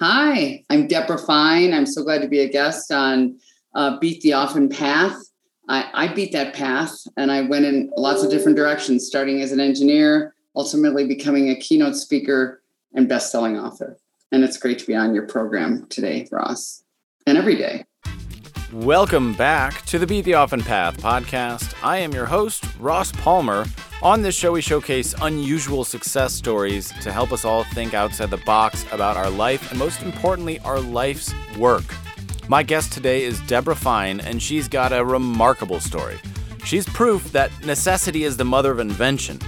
Hi, I'm Deborah Fine. I'm so glad to be a guest on uh, Beat the Often Path. I, I beat that path and I went in lots of different directions, starting as an engineer, ultimately becoming a keynote speaker and best-selling author. And it's great to be on your program today, Ross, and every day. Welcome back to the Beat the Often Path podcast. I am your host, Ross Palmer. On this show, we showcase unusual success stories to help us all think outside the box about our life and, most importantly, our life's work. My guest today is Deborah Fine, and she's got a remarkable story. She's proof that necessity is the mother of invention.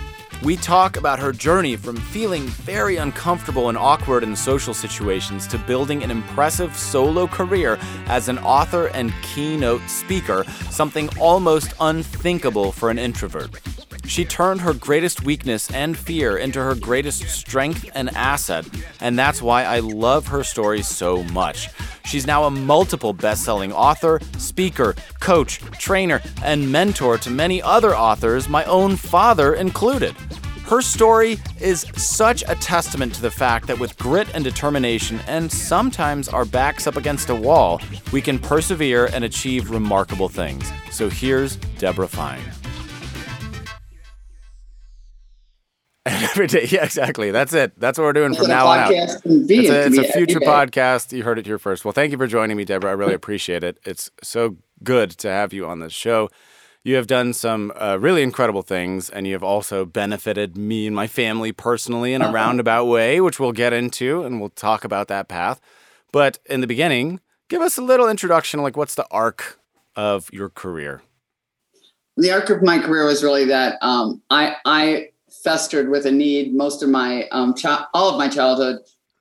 We talk about her journey from feeling very uncomfortable and awkward in social situations to building an impressive solo career as an author and keynote speaker, something almost unthinkable for an introvert. She turned her greatest weakness and fear into her greatest strength and asset, and that's why I love her story so much. She's now a multiple best selling author, speaker, coach, trainer, and mentor to many other authors, my own father included. Her story is such a testament to the fact that with grit and determination, and sometimes our backs up against a wall, we can persevere and achieve remarkable things. So here's Deborah Fine. every day, yeah, exactly. That's it. That's what we're doing from now on out. It's a, it's a future podcast. You heard it here first. Well, thank you for joining me, Deborah. I really appreciate it. It's so good to have you on this show. You have done some uh, really incredible things, and you have also benefited me and my family personally in a uh-huh. roundabout way, which we'll get into, and we'll talk about that path. But in the beginning, give us a little introduction. Like, what's the arc of your career? The arc of my career was really that um, I I festered with a need most of my um, all of my childhood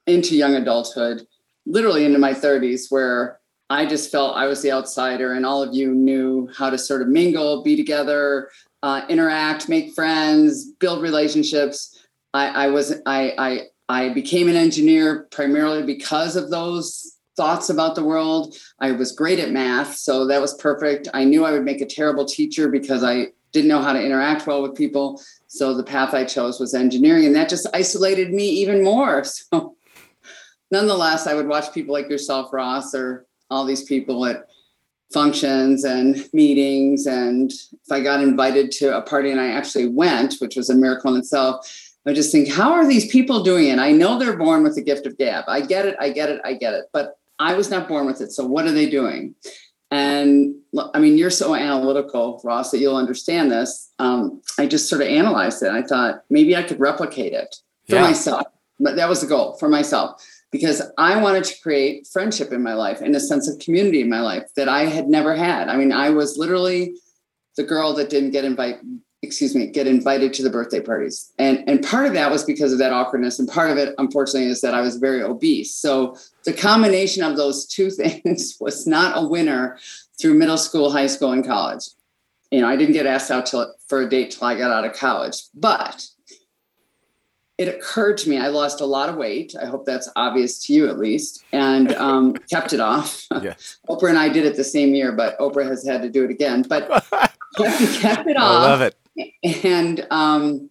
into young adulthood, literally into my 30s, where I just felt I was the outsider, and all of you knew how to sort of mingle, be together, uh, interact, make friends, build relationships. I, I was I, I I became an engineer primarily because of those thoughts about the world. I was great at math, so that was perfect. I knew I would make a terrible teacher because I didn't know how to interact well with people. So the path I chose was engineering, and that just isolated me even more. So, nonetheless, I would watch people like yourself, Ross, or all these people at functions and meetings. And if I got invited to a party and I actually went, which was a miracle in itself, I would just think, how are these people doing it? I know they're born with the gift of gab. I get it, I get it, I get it. But I was not born with it. So what are they doing? And I mean, you're so analytical, Ross, that you'll understand this. Um, I just sort of analyzed it. I thought maybe I could replicate it for yeah. myself. But that was the goal for myself because I wanted to create friendship in my life and a sense of community in my life that I had never had. I mean, I was literally the girl that didn't get invited excuse me, get invited to the birthday parties. And and part of that was because of that awkwardness. And part of it, unfortunately, is that I was very obese. So the combination of those two things was not a winner through middle school, high school, and college. You know, I didn't get asked out till, for a date till I got out of college. But it occurred to me I lost a lot of weight. I hope that's obvious to you at least, and um, kept it off. Yes. Oprah and I did it the same year, but Oprah has had to do it again. But kept, kept it off. I love it and um,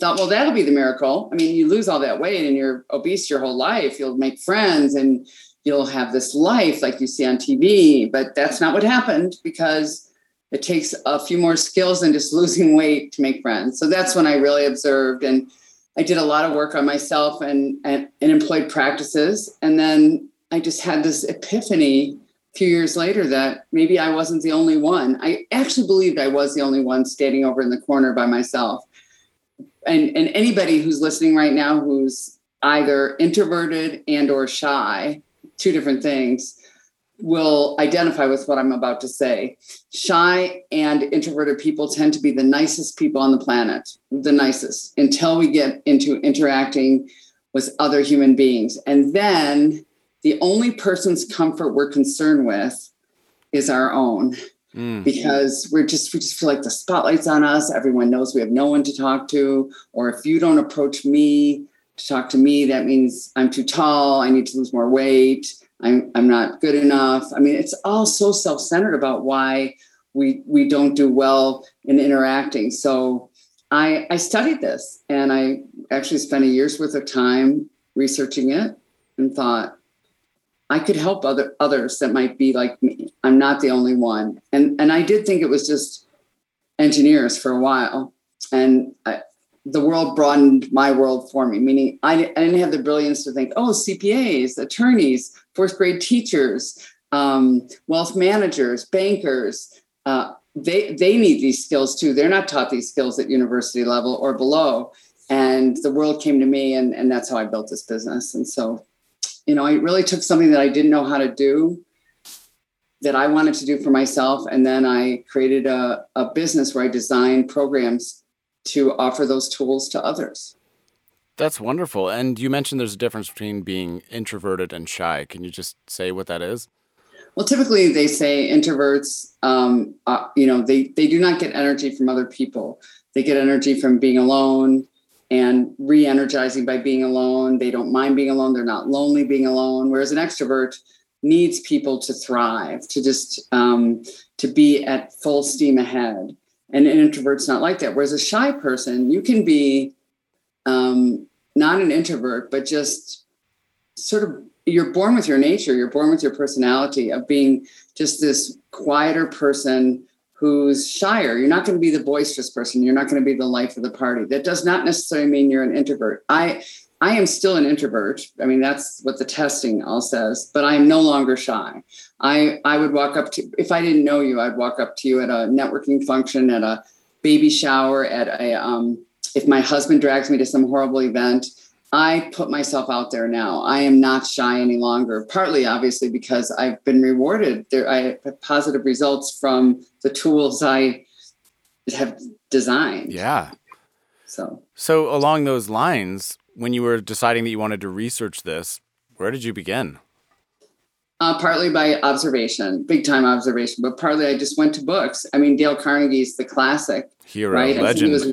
thought, well, that'll be the miracle. I mean, you lose all that weight and you're obese your whole life. You'll make friends and you'll have this life like you see on TV. But that's not what happened because it takes a few more skills than just losing weight to make friends. So that's when I really observed and I did a lot of work on myself and, and, and employed practices. And then I just had this epiphany few years later that maybe I wasn't the only one. I actually believed I was the only one standing over in the corner by myself. And, and anybody who's listening right now who's either introverted and or shy, two different things, will identify with what I'm about to say. Shy and introverted people tend to be the nicest people on the planet, the nicest, until we get into interacting with other human beings. And then the only person's comfort we're concerned with is our own. Mm. because we're just we just feel like the spotlight's on us. Everyone knows we have no one to talk to. Or if you don't approach me to talk to me that means i'm too tall. I need to lose more weight. I'm i'm not good enough. I mean it's all so self-centered about why we we don't do well in interacting. So i i studied this and i actually spent a year's worth of time researching it and thought I could help other others that might be like me. I'm not the only one. And and I did think it was just engineers for a while. And I, the world broadened my world for me, meaning I, I, didn't have the brilliance to think, oh, CPAs, attorneys, fourth grade teachers, um, wealth managers, bankers, uh, they, they need these skills too. They're not taught these skills at university level or below. And the world came to me, and, and that's how I built this business. And so, you know, I really took something that I didn't know how to do that I wanted to do for myself. And then I created a, a business where I designed programs to offer those tools to others. That's wonderful. And you mentioned there's a difference between being introverted and shy. Can you just say what that is? Well, typically they say introverts, um, uh, you know, they, they do not get energy from other people. They get energy from being alone and re energizing by being alone. They don't mind being alone. They're not lonely being alone. Whereas an extrovert needs people to thrive, to just um, to be at full steam ahead. And an introvert's not like that. Whereas a shy person, you can be um, not an introvert, but just sort of you're born with your nature, you're born with your personality of being just this quieter person who's shyer. You're not going to be the boisterous person. You're not going to be the life of the party. That does not necessarily mean you're an introvert. I I am still an introvert. I mean, that's what the testing all says, but I am no longer shy. I, I would walk up to, if I didn't know you, I'd walk up to you at a networking function, at a baby shower, at a, um, if my husband drags me to some horrible event, I put myself out there now. I am not shy any longer, partly obviously because I've been rewarded. There, I have positive results from the tools I have designed. Yeah. So, so along those lines, when you were deciding that you wanted to research this, where did you begin? Uh, partly by observation, big time observation, but partly I just went to books. I mean, Dale Carnegie's the classic hero, right? legend. he was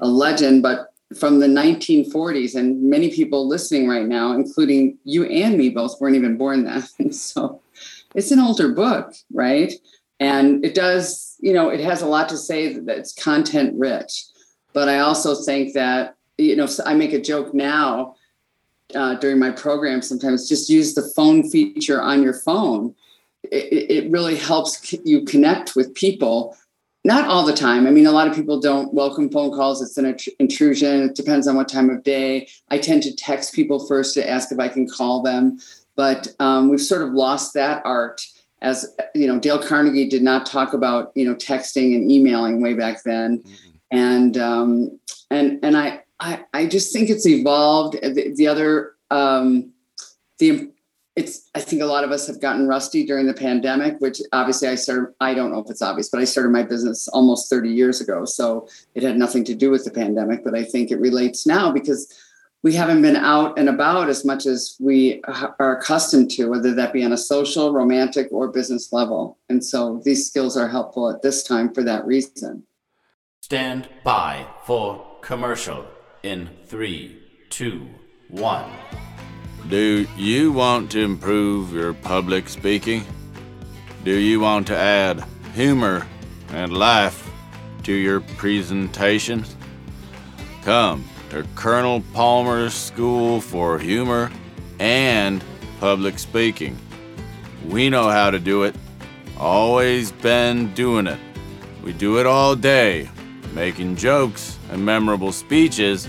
a legend, but from the 1940s, and many people listening right now, including you and me, both weren't even born then. so it's an older book, right? And it does, you know, it has a lot to say that it's content rich. But I also think that you know, I make a joke now uh, during my program sometimes just use the phone feature on your phone. It, it really helps you connect with people. Not all the time. I mean, a lot of people don't welcome phone calls. It's an intrusion. It depends on what time of day. I tend to text people first to ask if I can call them. But um, we've sort of lost that art as you know dale carnegie did not talk about you know texting and emailing way back then mm-hmm. and um, and and i I, I just think it's evolved. The, the other, um, the it's I think a lot of us have gotten rusty during the pandemic, which obviously I started. I don't know if it's obvious, but I started my business almost 30 years ago, so it had nothing to do with the pandemic. But I think it relates now because we haven't been out and about as much as we are accustomed to, whether that be on a social, romantic, or business level. And so these skills are helpful at this time for that reason. Stand by for commercial in three, two, one. Do you want to improve your public speaking? Do you want to add humor and life to your presentations? Come to Colonel Palmer's School for Humor and Public Speaking. We know how to do it, always been doing it. We do it all day, making jokes and memorable speeches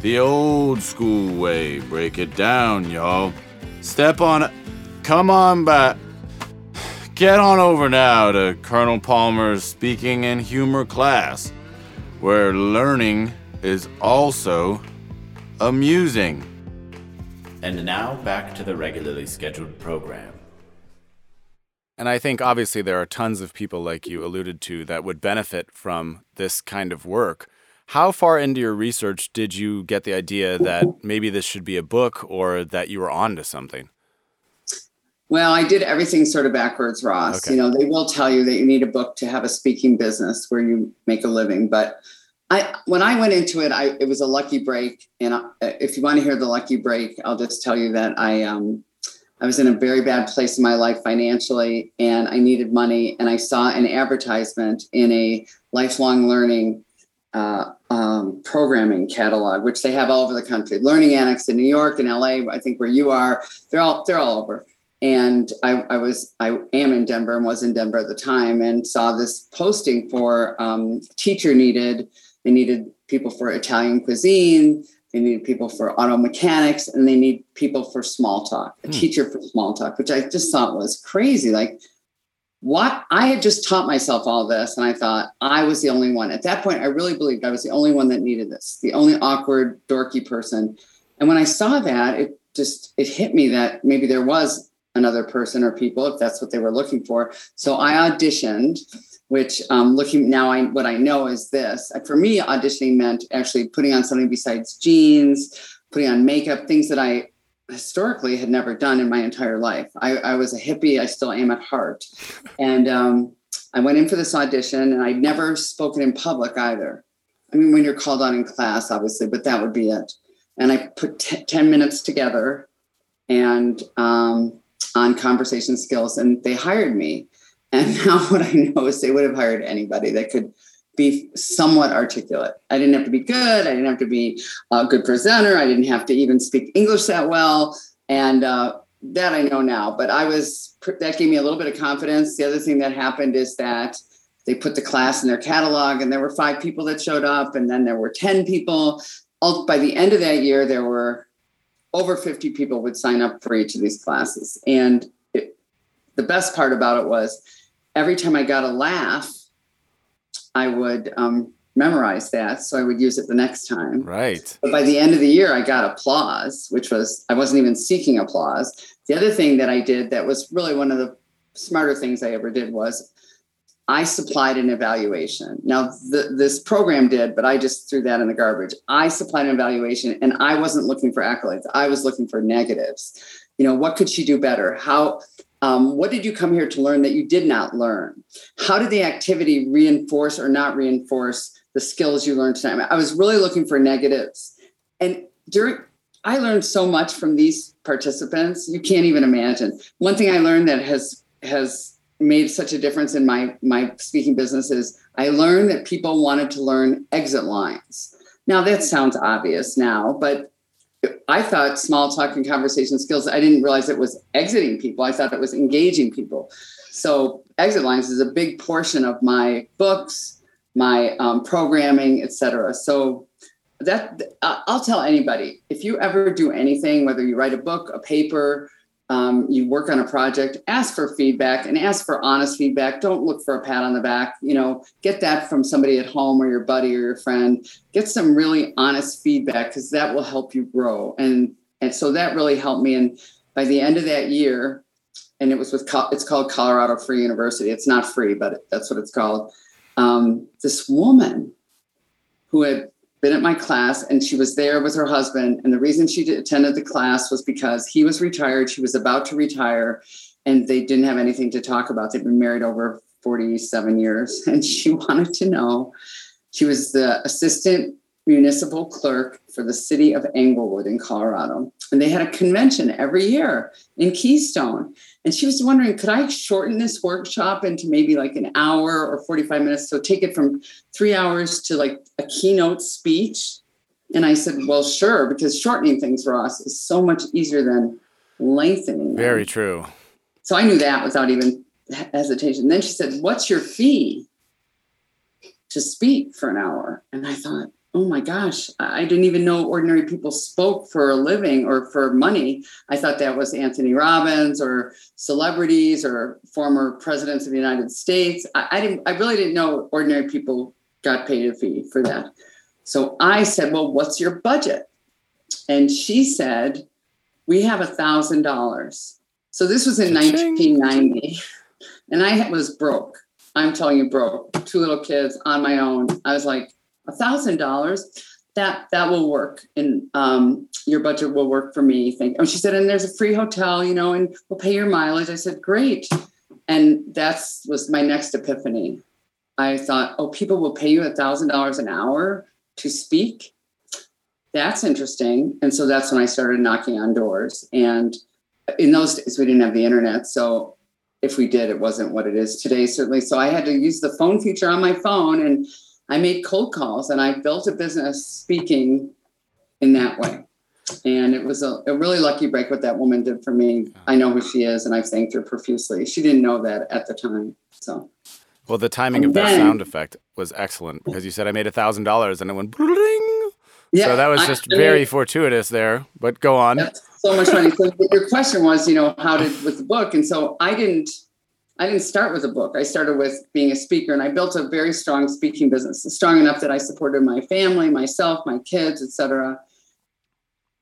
the old school way. Break it down, y'all. Step on it. Come on back. Get on over now to Colonel Palmer's speaking and humor class, where learning is also amusing. And now back to the regularly scheduled program. And I think obviously there are tons of people like you alluded to that would benefit from this kind of work. How far into your research did you get the idea that maybe this should be a book or that you were onto something? Well, I did everything sort of backwards, Ross. Okay. You know, they will tell you that you need a book to have a speaking business where you make a living, but I when I went into it, I it was a lucky break. And I, if you want to hear the lucky break, I'll just tell you that I um I was in a very bad place in my life financially, and I needed money. And I saw an advertisement in a lifelong learning uh, um, programming catalog, which they have all over the country. Learning Annex in New York and LA, I think where you are, they're all they're all over. and I, I, was I am in Denver and was in Denver at the time and saw this posting for um, teacher needed. They needed people for Italian cuisine. They needed people for auto mechanics, and they need people for small talk. A hmm. teacher for small talk, which I just thought was crazy. Like, what? I had just taught myself all this, and I thought I was the only one. At that point, I really believed I was the only one that needed this, the only awkward, dorky person. And when I saw that, it just it hit me that maybe there was another person or people if that's what they were looking for. So I auditioned, which um, looking now, I what I know is this. For me, auditioning meant actually putting on something besides jeans, putting on makeup, things that I historically had never done in my entire life. I, I was a hippie. I still am at heart, and um, I went in for this audition, and I'd never spoken in public either. I mean, when you're called on in class, obviously, but that would be it. And I put t- 10 minutes together and um, on conversation skills and they hired me. And now what I know is they would have hired anybody that could be somewhat articulate. I didn't have to be good. I didn't have to be a good presenter. I didn't have to even speak English that well. And uh, that I know now, but I was, that gave me a little bit of confidence. The other thing that happened is that they put the class in their catalog and there were five people that showed up and then there were 10 people. By the end of that year, there were over 50 people would sign up for each of these classes. And it, the best part about it was every time I got a laugh, I would um, memorize that. So I would use it the next time. Right. But by the end of the year, I got applause, which was, I wasn't even seeking applause. The other thing that I did that was really one of the smarter things I ever did was I supplied an evaluation. Now, the, this program did, but I just threw that in the garbage. I supplied an evaluation and I wasn't looking for accolades. I was looking for negatives. You know, what could she do better? How, um, what did you come here to learn that you did not learn? How did the activity reinforce or not reinforce the skills you learned tonight? I was really looking for negatives. And during, I learned so much from these participants. You can't even imagine. One thing I learned that has, has made such a difference in my my speaking business is I learned that people wanted to learn exit lines. Now that sounds obvious now, but I thought small talk and conversation skills. I didn't realize it was exiting people. I thought it was engaging people. So exit lines is a big portion of my books, my um, programming, etc. So that I'll tell anybody if you ever do anything, whether you write a book, a paper, um, you work on a project, ask for feedback and ask for honest feedback. Don't look for a pat on the back. You know, get that from somebody at home or your buddy or your friend. Get some really honest feedback because that will help you grow. And and so that really helped me. And by the end of that year, and it was with it's called Colorado Free University. It's not free, but that's what it's called. Um, this woman who had been at my class and she was there with her husband. And the reason she attended the class was because he was retired. She was about to retire and they didn't have anything to talk about. They'd been married over 47 years. And she wanted to know. She was the assistant municipal clerk for the city of Englewood in Colorado. And they had a convention every year in Keystone. And she was wondering, could I shorten this workshop into maybe like an hour or 45 minutes? So take it from three hours to like a keynote speech. And I said, well, sure, because shortening things for us is so much easier than lengthening. Very true. So I knew that without even hesitation. Then she said, what's your fee to speak for an hour? And I thought, oh my gosh, I didn't even know ordinary people spoke for a living or for money. I thought that was Anthony Robbins or celebrities or former presidents of the United States. I, I didn't I really didn't know ordinary people got paid a fee for that. So I said, Well, what's your budget? And she said, We have a thousand dollars. So this was in 1990. And I was broke. I'm telling you, broke. Two little kids on my own. I was like, thousand dollars that that will work and um, your budget will work for me think. Oh she said and there's a free hotel you know and we'll pay your mileage. I said great. And that's was my next epiphany. I thought oh people will pay you a thousand dollars an hour to speak? That's interesting. And so that's when i started knocking on doors. And in those days we didn't have the internet so if we did it wasn't what it is today certainly. So i had to use the phone feature on my phone and I made cold calls and I built a business speaking in that way. And it was a, a really lucky break what that woman did for me. I know who she is and I've thanked her profusely. She didn't know that at the time. So Well, the timing of that then- sound effect was excellent because you said I made a thousand dollars and it went bling. yeah, so that was just I mean, very fortuitous there. But go on. That's so much money. So your question was, you know, how did with the book? And so I didn't I didn't start with a book. I started with being a speaker and I built a very strong speaking business, strong enough that I supported my family, myself, my kids, etc.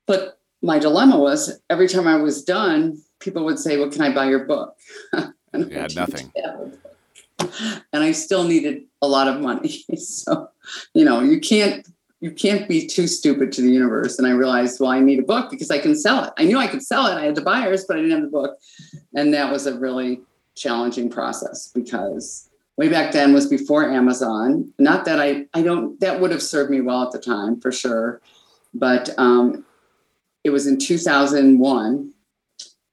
But my dilemma was every time I was done, people would say, Well, can I buy your book? and I You had nothing. have a book. And I still needed a lot of money. so, you know, you can't you can't be too stupid to the universe. And I realized, well, I need a book because I can sell it. I knew I could sell it. I had the buyers, but I didn't have the book. And that was a really challenging process because way back then was before Amazon. Not that I, I don't, that would have served me well at the time for sure. But um, it was in 2001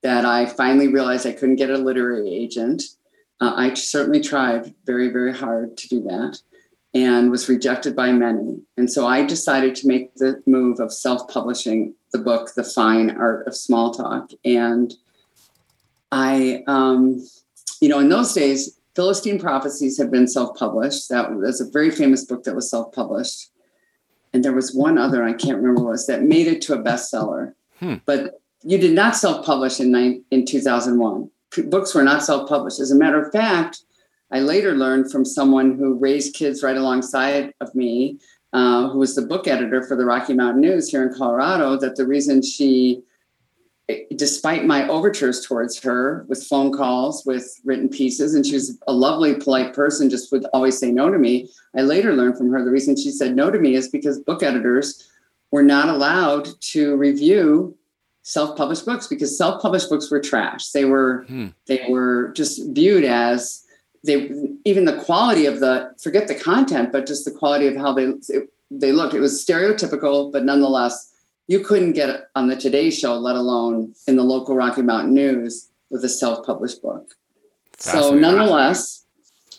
that I finally realized I couldn't get a literary agent. Uh, I certainly tried very, very hard to do that and was rejected by many. And so I decided to make the move of self publishing the book, The Fine Art of Small Talk. And I, um, you know, in those days, Celestine Prophecies had been self published. That was a very famous book that was self published. And there was one other, I can't remember what it was, that made it to a bestseller. Hmm. But you did not self publish in, nine, in 2001. Books were not self published. As a matter of fact, I later learned from someone who raised kids right alongside of me, uh, who was the book editor for the Rocky Mountain News here in Colorado, that the reason she, despite my overtures towards her with phone calls, with written pieces, and she was a lovely, polite person, just would always say no to me. I later learned from her the reason she said no to me is because book editors were not allowed to review self-published books because self-published books were trash. They were Hmm. they were just viewed as they even the quality of the forget the content, but just the quality of how they they looked. It was stereotypical, but nonetheless, you couldn't get on the Today Show, let alone in the local Rocky Mountain News with a self-published book. So nonetheless,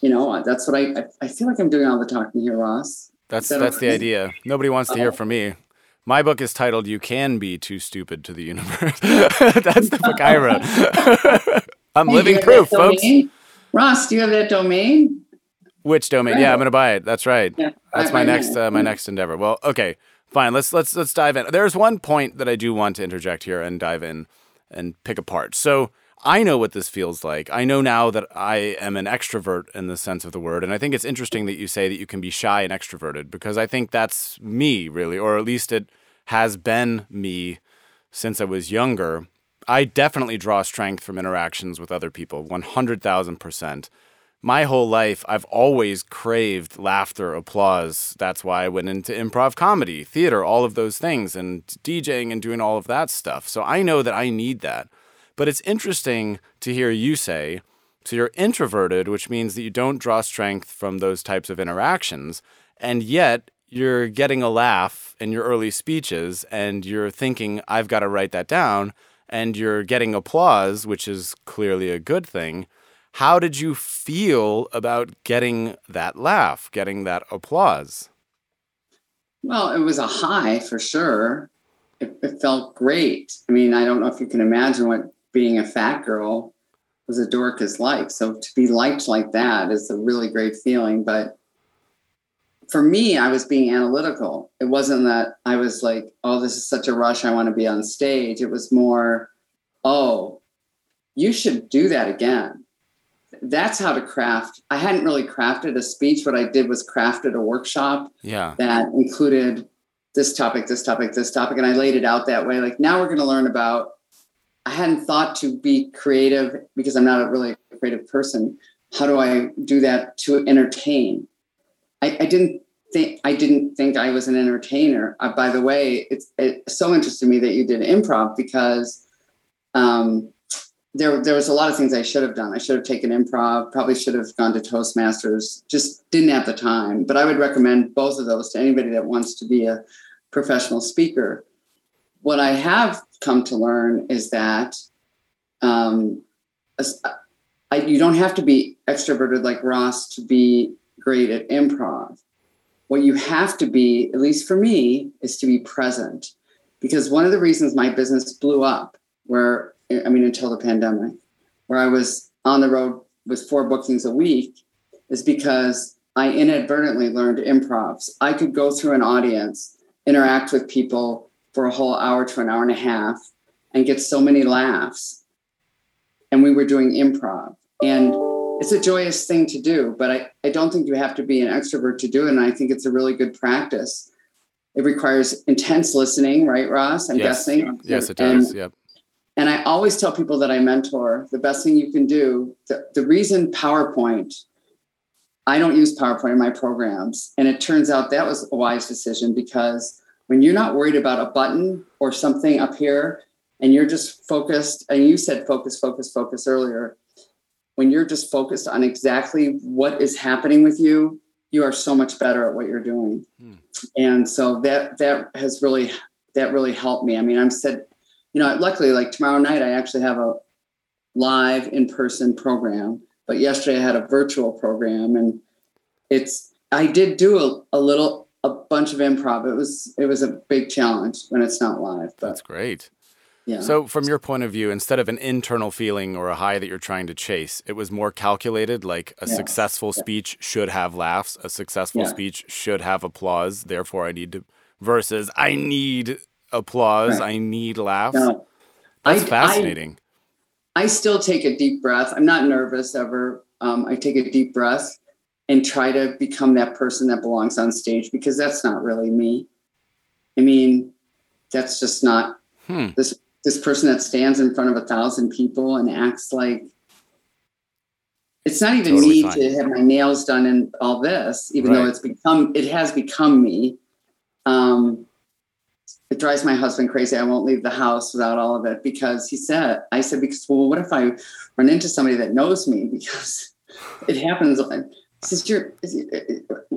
you know that's what I I, I feel like I'm doing all the talking here, Ross. That's that that's the idea. Nobody wants to hear from me. My book is titled "You Can Be Too Stupid to the Universe." that's the book I wrote. I'm Hey, living do you have proof, folks. Ross, do you have that domain? Which domain? Right. Yeah, I'm gonna buy it. That's right. Yeah, That's my next uh, my next endeavor. Well, okay, fine. Let's let's let's dive in. There's one point that I do want to interject here and dive in and pick apart. So I know what this feels like. I know now that I am an extrovert in the sense of the word, and I think it's interesting that you say that you can be shy and extroverted because I think that's me really, or at least it has been me since I was younger. I definitely draw strength from interactions with other people, 100,000%. My whole life, I've always craved laughter, applause. That's why I went into improv comedy, theater, all of those things, and DJing and doing all of that stuff. So I know that I need that. But it's interesting to hear you say, so you're introverted, which means that you don't draw strength from those types of interactions, and yet you're getting a laugh in your early speeches and you're thinking, I've got to write that down, and you're getting applause, which is clearly a good thing. How did you feel about getting that laugh, getting that applause? Well, it was a high for sure. It, it felt great. I mean, I don't know if you can imagine what being a fat girl was a dork is like. So to be liked like that is a really great feeling. But for me, I was being analytical. It wasn't that I was like, oh, this is such a rush. I want to be on stage. It was more, oh, you should do that again. That's how to craft. I hadn't really crafted a speech. What I did was crafted a workshop Yeah. that included this topic, this topic, this topic. And I laid it out that way. Like now we're going to learn about, I hadn't thought to be creative because I'm not a really creative person. How do I do that to entertain? I, I didn't think, I didn't think I was an entertainer. Uh, by the way, it's, it's so interesting to me that you did improv because, um, there, there was a lot of things I should have done. I should have taken improv, probably should have gone to Toastmasters, just didn't have the time. But I would recommend both of those to anybody that wants to be a professional speaker. What I have come to learn is that um, I, you don't have to be extroverted like Ross to be great at improv. What you have to be, at least for me, is to be present. because one of the reasons my business blew up, where I mean, until the pandemic, where I was on the road with four bookings a week, is because I inadvertently learned improvs. I could go through an audience, interact with people for a whole hour to an hour and a half, and get so many laughs. And we were doing improv. And it's a joyous thing to do, but I, I don't think you have to be an extrovert to do it. And I think it's a really good practice. It requires intense listening, right, Ross? I'm yes. guessing. Yes, it does. And, yep. And I always tell people that I mentor the best thing you can do, the, the reason PowerPoint, I don't use PowerPoint in my programs. And it turns out that was a wise decision because when you're not worried about a button or something up here and you're just focused, and you said focus, focus, focus earlier, when you're just focused on exactly what is happening with you, you are so much better at what you're doing. Hmm. And so that that has really that really helped me. I mean, I'm said, you know, luckily like tomorrow night I actually have a live in-person program, but yesterday I had a virtual program and it's I did do a, a little a bunch of improv. It was it was a big challenge when it's not live. But That's great. Yeah. So, from your point of view, instead of an internal feeling or a high that you're trying to chase, it was more calculated. Like a successful Yeah. speech should have laughs. A successful Yeah. speech should have applause. Therefore, I need to. Versus, I need applause. Right. I need laughs. No. That's I- I- fascinating. I still take a deep breath. I'm not nervous ever. Um, I take a deep breath and try to become that person that belongs on stage because that's not really me. I mean, that's just not Hmm. this this person that stands in front of a thousand people and acts like it's not even Totally me fine. to have my nails done and all this, even though it's become it has become me. Um, it drives my husband crazy. I won't leave the house without all of it because he said, I said, because, well, what if I run into somebody that knows me? Because it happens. He says, you're,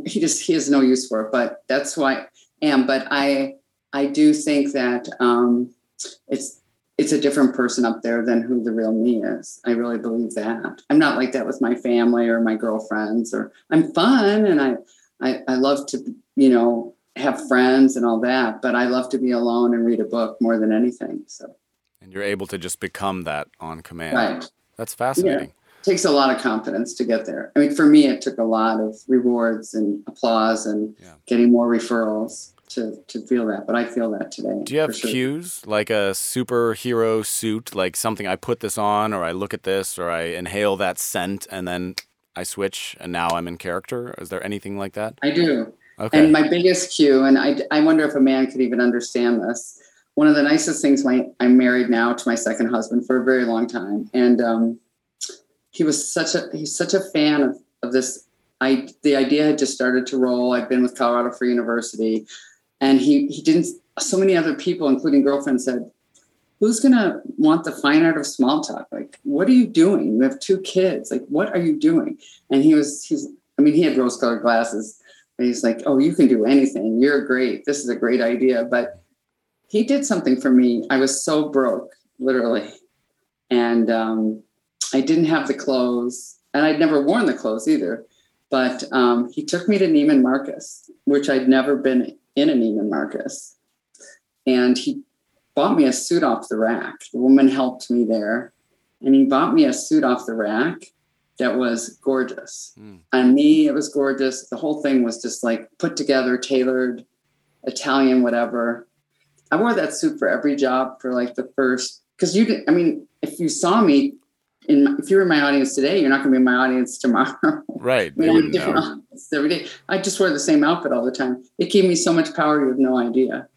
he just, he has no use for it, but that's why I am. But I, I do think that um, it's, it's a different person up there than who the real me is. I really believe that. I'm not like that with my family or my girlfriends or I'm fun and I, I, I love to, you know, have friends and all that, but I love to be alone and read a book more than anything. So, And you're able to just become that on command. right. That's fascinating. It takes a lot of confidence to get there. I mean, for me, it took a lot of rewards and applause and Yeah. getting more referrals to, to feel that. But I feel that today. Do you have sure. cues like a superhero suit, like something I put this on, or I look at this, or I inhale that scent, and then I switch, and now I'm in character? Is there anything like that? I do. Okay. And my biggest cue, and I, I wonder if a man could even understand this. One of the nicest things, my I'm married now to my second husband for a very long time, and um, he was such a he's such a fan of of this. I the idea had just started to roll. I've been with Colorado Free University, and he he didn't. So many other people, including girlfriends, said, "Who's gonna want the fine art of small talk? Like, what are you doing? You have two kids. Like, what are you doing?" And he was he's. I mean, he had rose-colored glasses. And he's like, "Oh, you can do anything. You're great. This is a great idea." But he did something for me. I was so broke, literally, and um, I didn't have the clothes, and I'd never worn the clothes either. But um, he took me to Neiman Marcus, which I'd never been in a Neiman Marcus, and he bought me a suit off the rack. The woman helped me there, and he bought me a suit off the rack that was gorgeous. Mm. On me, it was gorgeous. The whole thing was just like put together, tailored, Italian, whatever. I wore that suit for every job for like the first because you did. I mean, if you saw me in, my- if you were in my audience today, you're not going to be in my audience tomorrow. right. I mean, have different every day. I just wear the same outfit all the time. It gave me so much power, you have no idea.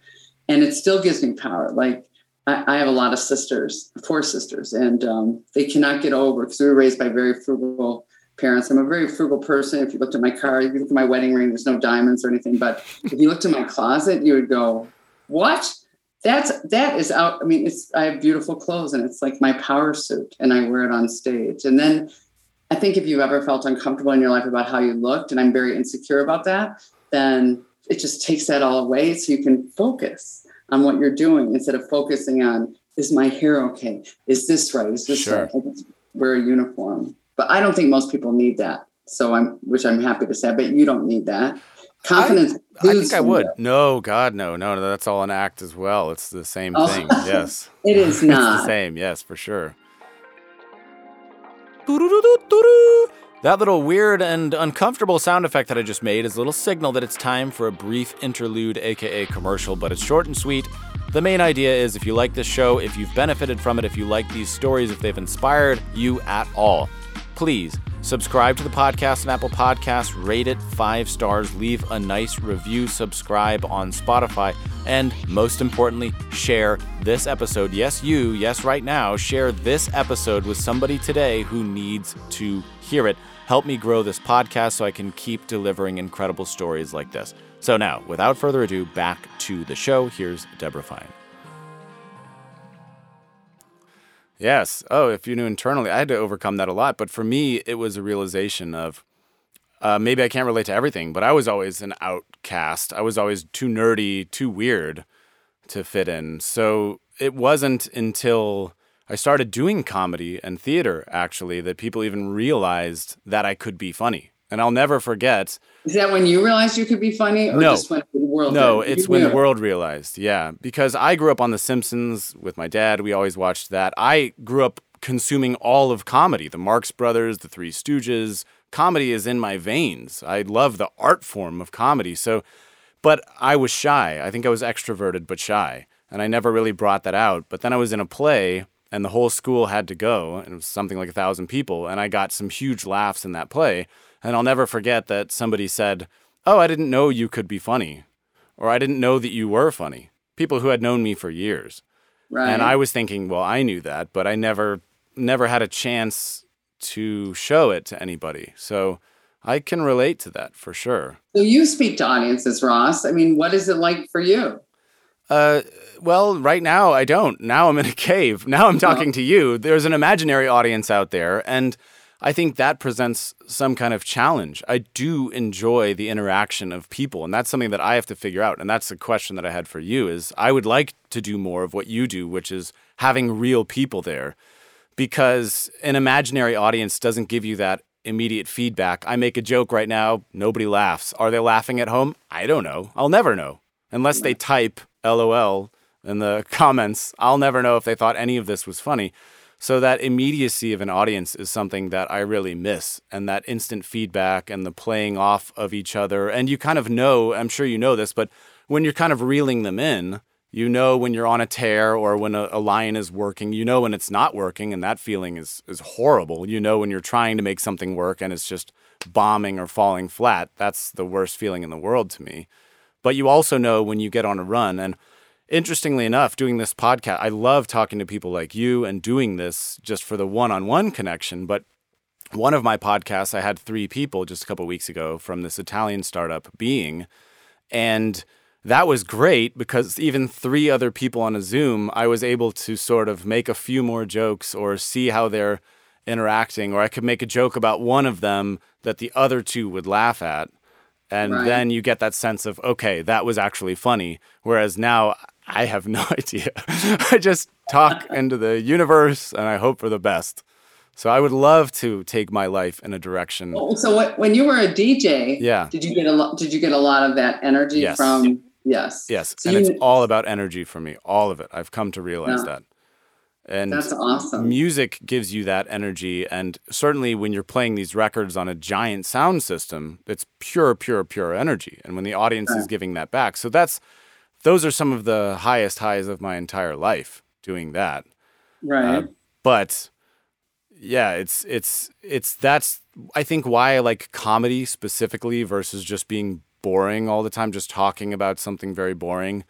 And it still gives me power. Like I, I have a lot of sisters, four sisters, and um, they cannot get over because we were raised by very frugal parents. I'm a very frugal person. If you looked at my car, if you look at my wedding ring, there's no diamonds or anything. But if you looked at my closet, you would go, "What? That's that is out." I mean, it's I have beautiful clothes, and it's like my power suit, and I wear it on stage. And then I think if you've ever felt uncomfortable in your life about how you looked, and I'm very insecure about that, then it just takes that all away so you can focus on what you're doing instead of focusing on is my hair okay? Is this right? Is this Sure. right? I just wear a uniform. But I don't think most people need that. So I'm which I'm happy to say, but you don't need that. Confidence. I, I think I would. No, God, no, no, no. That's all an act as well. It's the same oh. thing. Yes. it is not. it's the same. Yes, for sure. That little weird and uncomfortable sound effect that I just made is a little signal that it's time for a brief interlude, aka commercial, but it's short and sweet. The main idea is if you like this show, if you've benefited from it, if you like these stories, if they've inspired you at all, please subscribe to the podcast on Apple Podcasts, rate it five stars, leave a nice review, subscribe on Spotify, and most importantly, share this episode. Yes, you, yes, right now, share this episode with somebody today who needs to hear it. Help me grow this podcast so I can keep delivering incredible stories like this. So now, without further ado, back to the show. Here's Deborah Fine. Yes. Oh, if you knew internally, I had to overcome that a lot. But for me, it was a realization of uh, maybe I can't relate to everything, but I was always an outcast. I was always too nerdy, too weird to fit in. So it wasn't until I started doing comedy and theater, actually, that people even realized that I could be funny. And I'll never forget. Is that when you realized you could be funny, or no. just when the world? No, it's when the world realized. Yeah, because I grew up on The Simpsons with my dad. We always watched that. I grew up consuming all of comedy: the Marx Brothers, the Three Stooges. Comedy is in my veins. I love the art form of comedy. So, but I was shy. I think I was extroverted but shy, and I never really brought that out. But then I was in a play and the whole school had to go, and it was something like a thousand people, and I got some huge laughs in that play. And I'll never forget that somebody said, Oh, I didn't know you could be funny. Or I didn't know that you were funny. People who had known me for years. Right. And I was thinking, well, I knew that, but I never never had a chance to show it to anybody. So I can relate to that for sure. So you speak to audiences, Ross. I mean, what is it like for you? Uh, well, right now I don't. Now I'm in a cave. Now I'm talking to you. There's an imaginary audience out there, and I think that presents some kind of challenge. I do enjoy the interaction of people, and that's something that I have to figure out. And that's the question that I had for you is I would like to do more of what you do, which is having real people there. Because an imaginary audience doesn't give you that immediate feedback. I make a joke right now, nobody laughs. Are they laughing at home? I don't know. I'll never know. Unless they type LOL in the comments, I'll never know if they thought any of this was funny. So that immediacy of an audience is something that I really miss and that instant feedback and the playing off of each other. And you kind of know, I'm sure you know this, but when you're kind of reeling them in, you know when you're on a tear or when a, a line is working, you know when it's not working and that feeling is is horrible. You know when you're trying to make something work and it's just bombing or falling flat. That's the worst feeling in the world to me. But you also know when you get on a run and interestingly enough, doing this podcast, I love talking to people like you and doing this just for the one on one connection. But one of my podcasts, I had three people just a couple weeks ago from this Italian startup, Being. And that was great because even three other people on a Zoom, I was able to sort of make a few more jokes or see how they're interacting, or I could make a joke about one of them that the other two would laugh at. And right. then you get that sense of, okay, that was actually funny. Whereas now I have no idea. I just talk into the universe and I hope for the best. So I would love to take my life in a direction. Oh, so what, when you were a DJ, yeah, did you get a lot? Did you get a lot of that energy yes. from? Yes, yes, so and you, it's all about energy for me. All of it. I've come to realize yeah. that. And that's awesome. Music gives you that energy, and certainly when you're playing these records on a giant sound system, it's pure, pure, pure energy. And when the audience right. is giving that back, so that's those are some of the highest highs of my entire life doing that. Right. Uh, but yeah, it's it's it's that's I think why I like comedy specifically versus just being boring all the time, just talking about something very boring.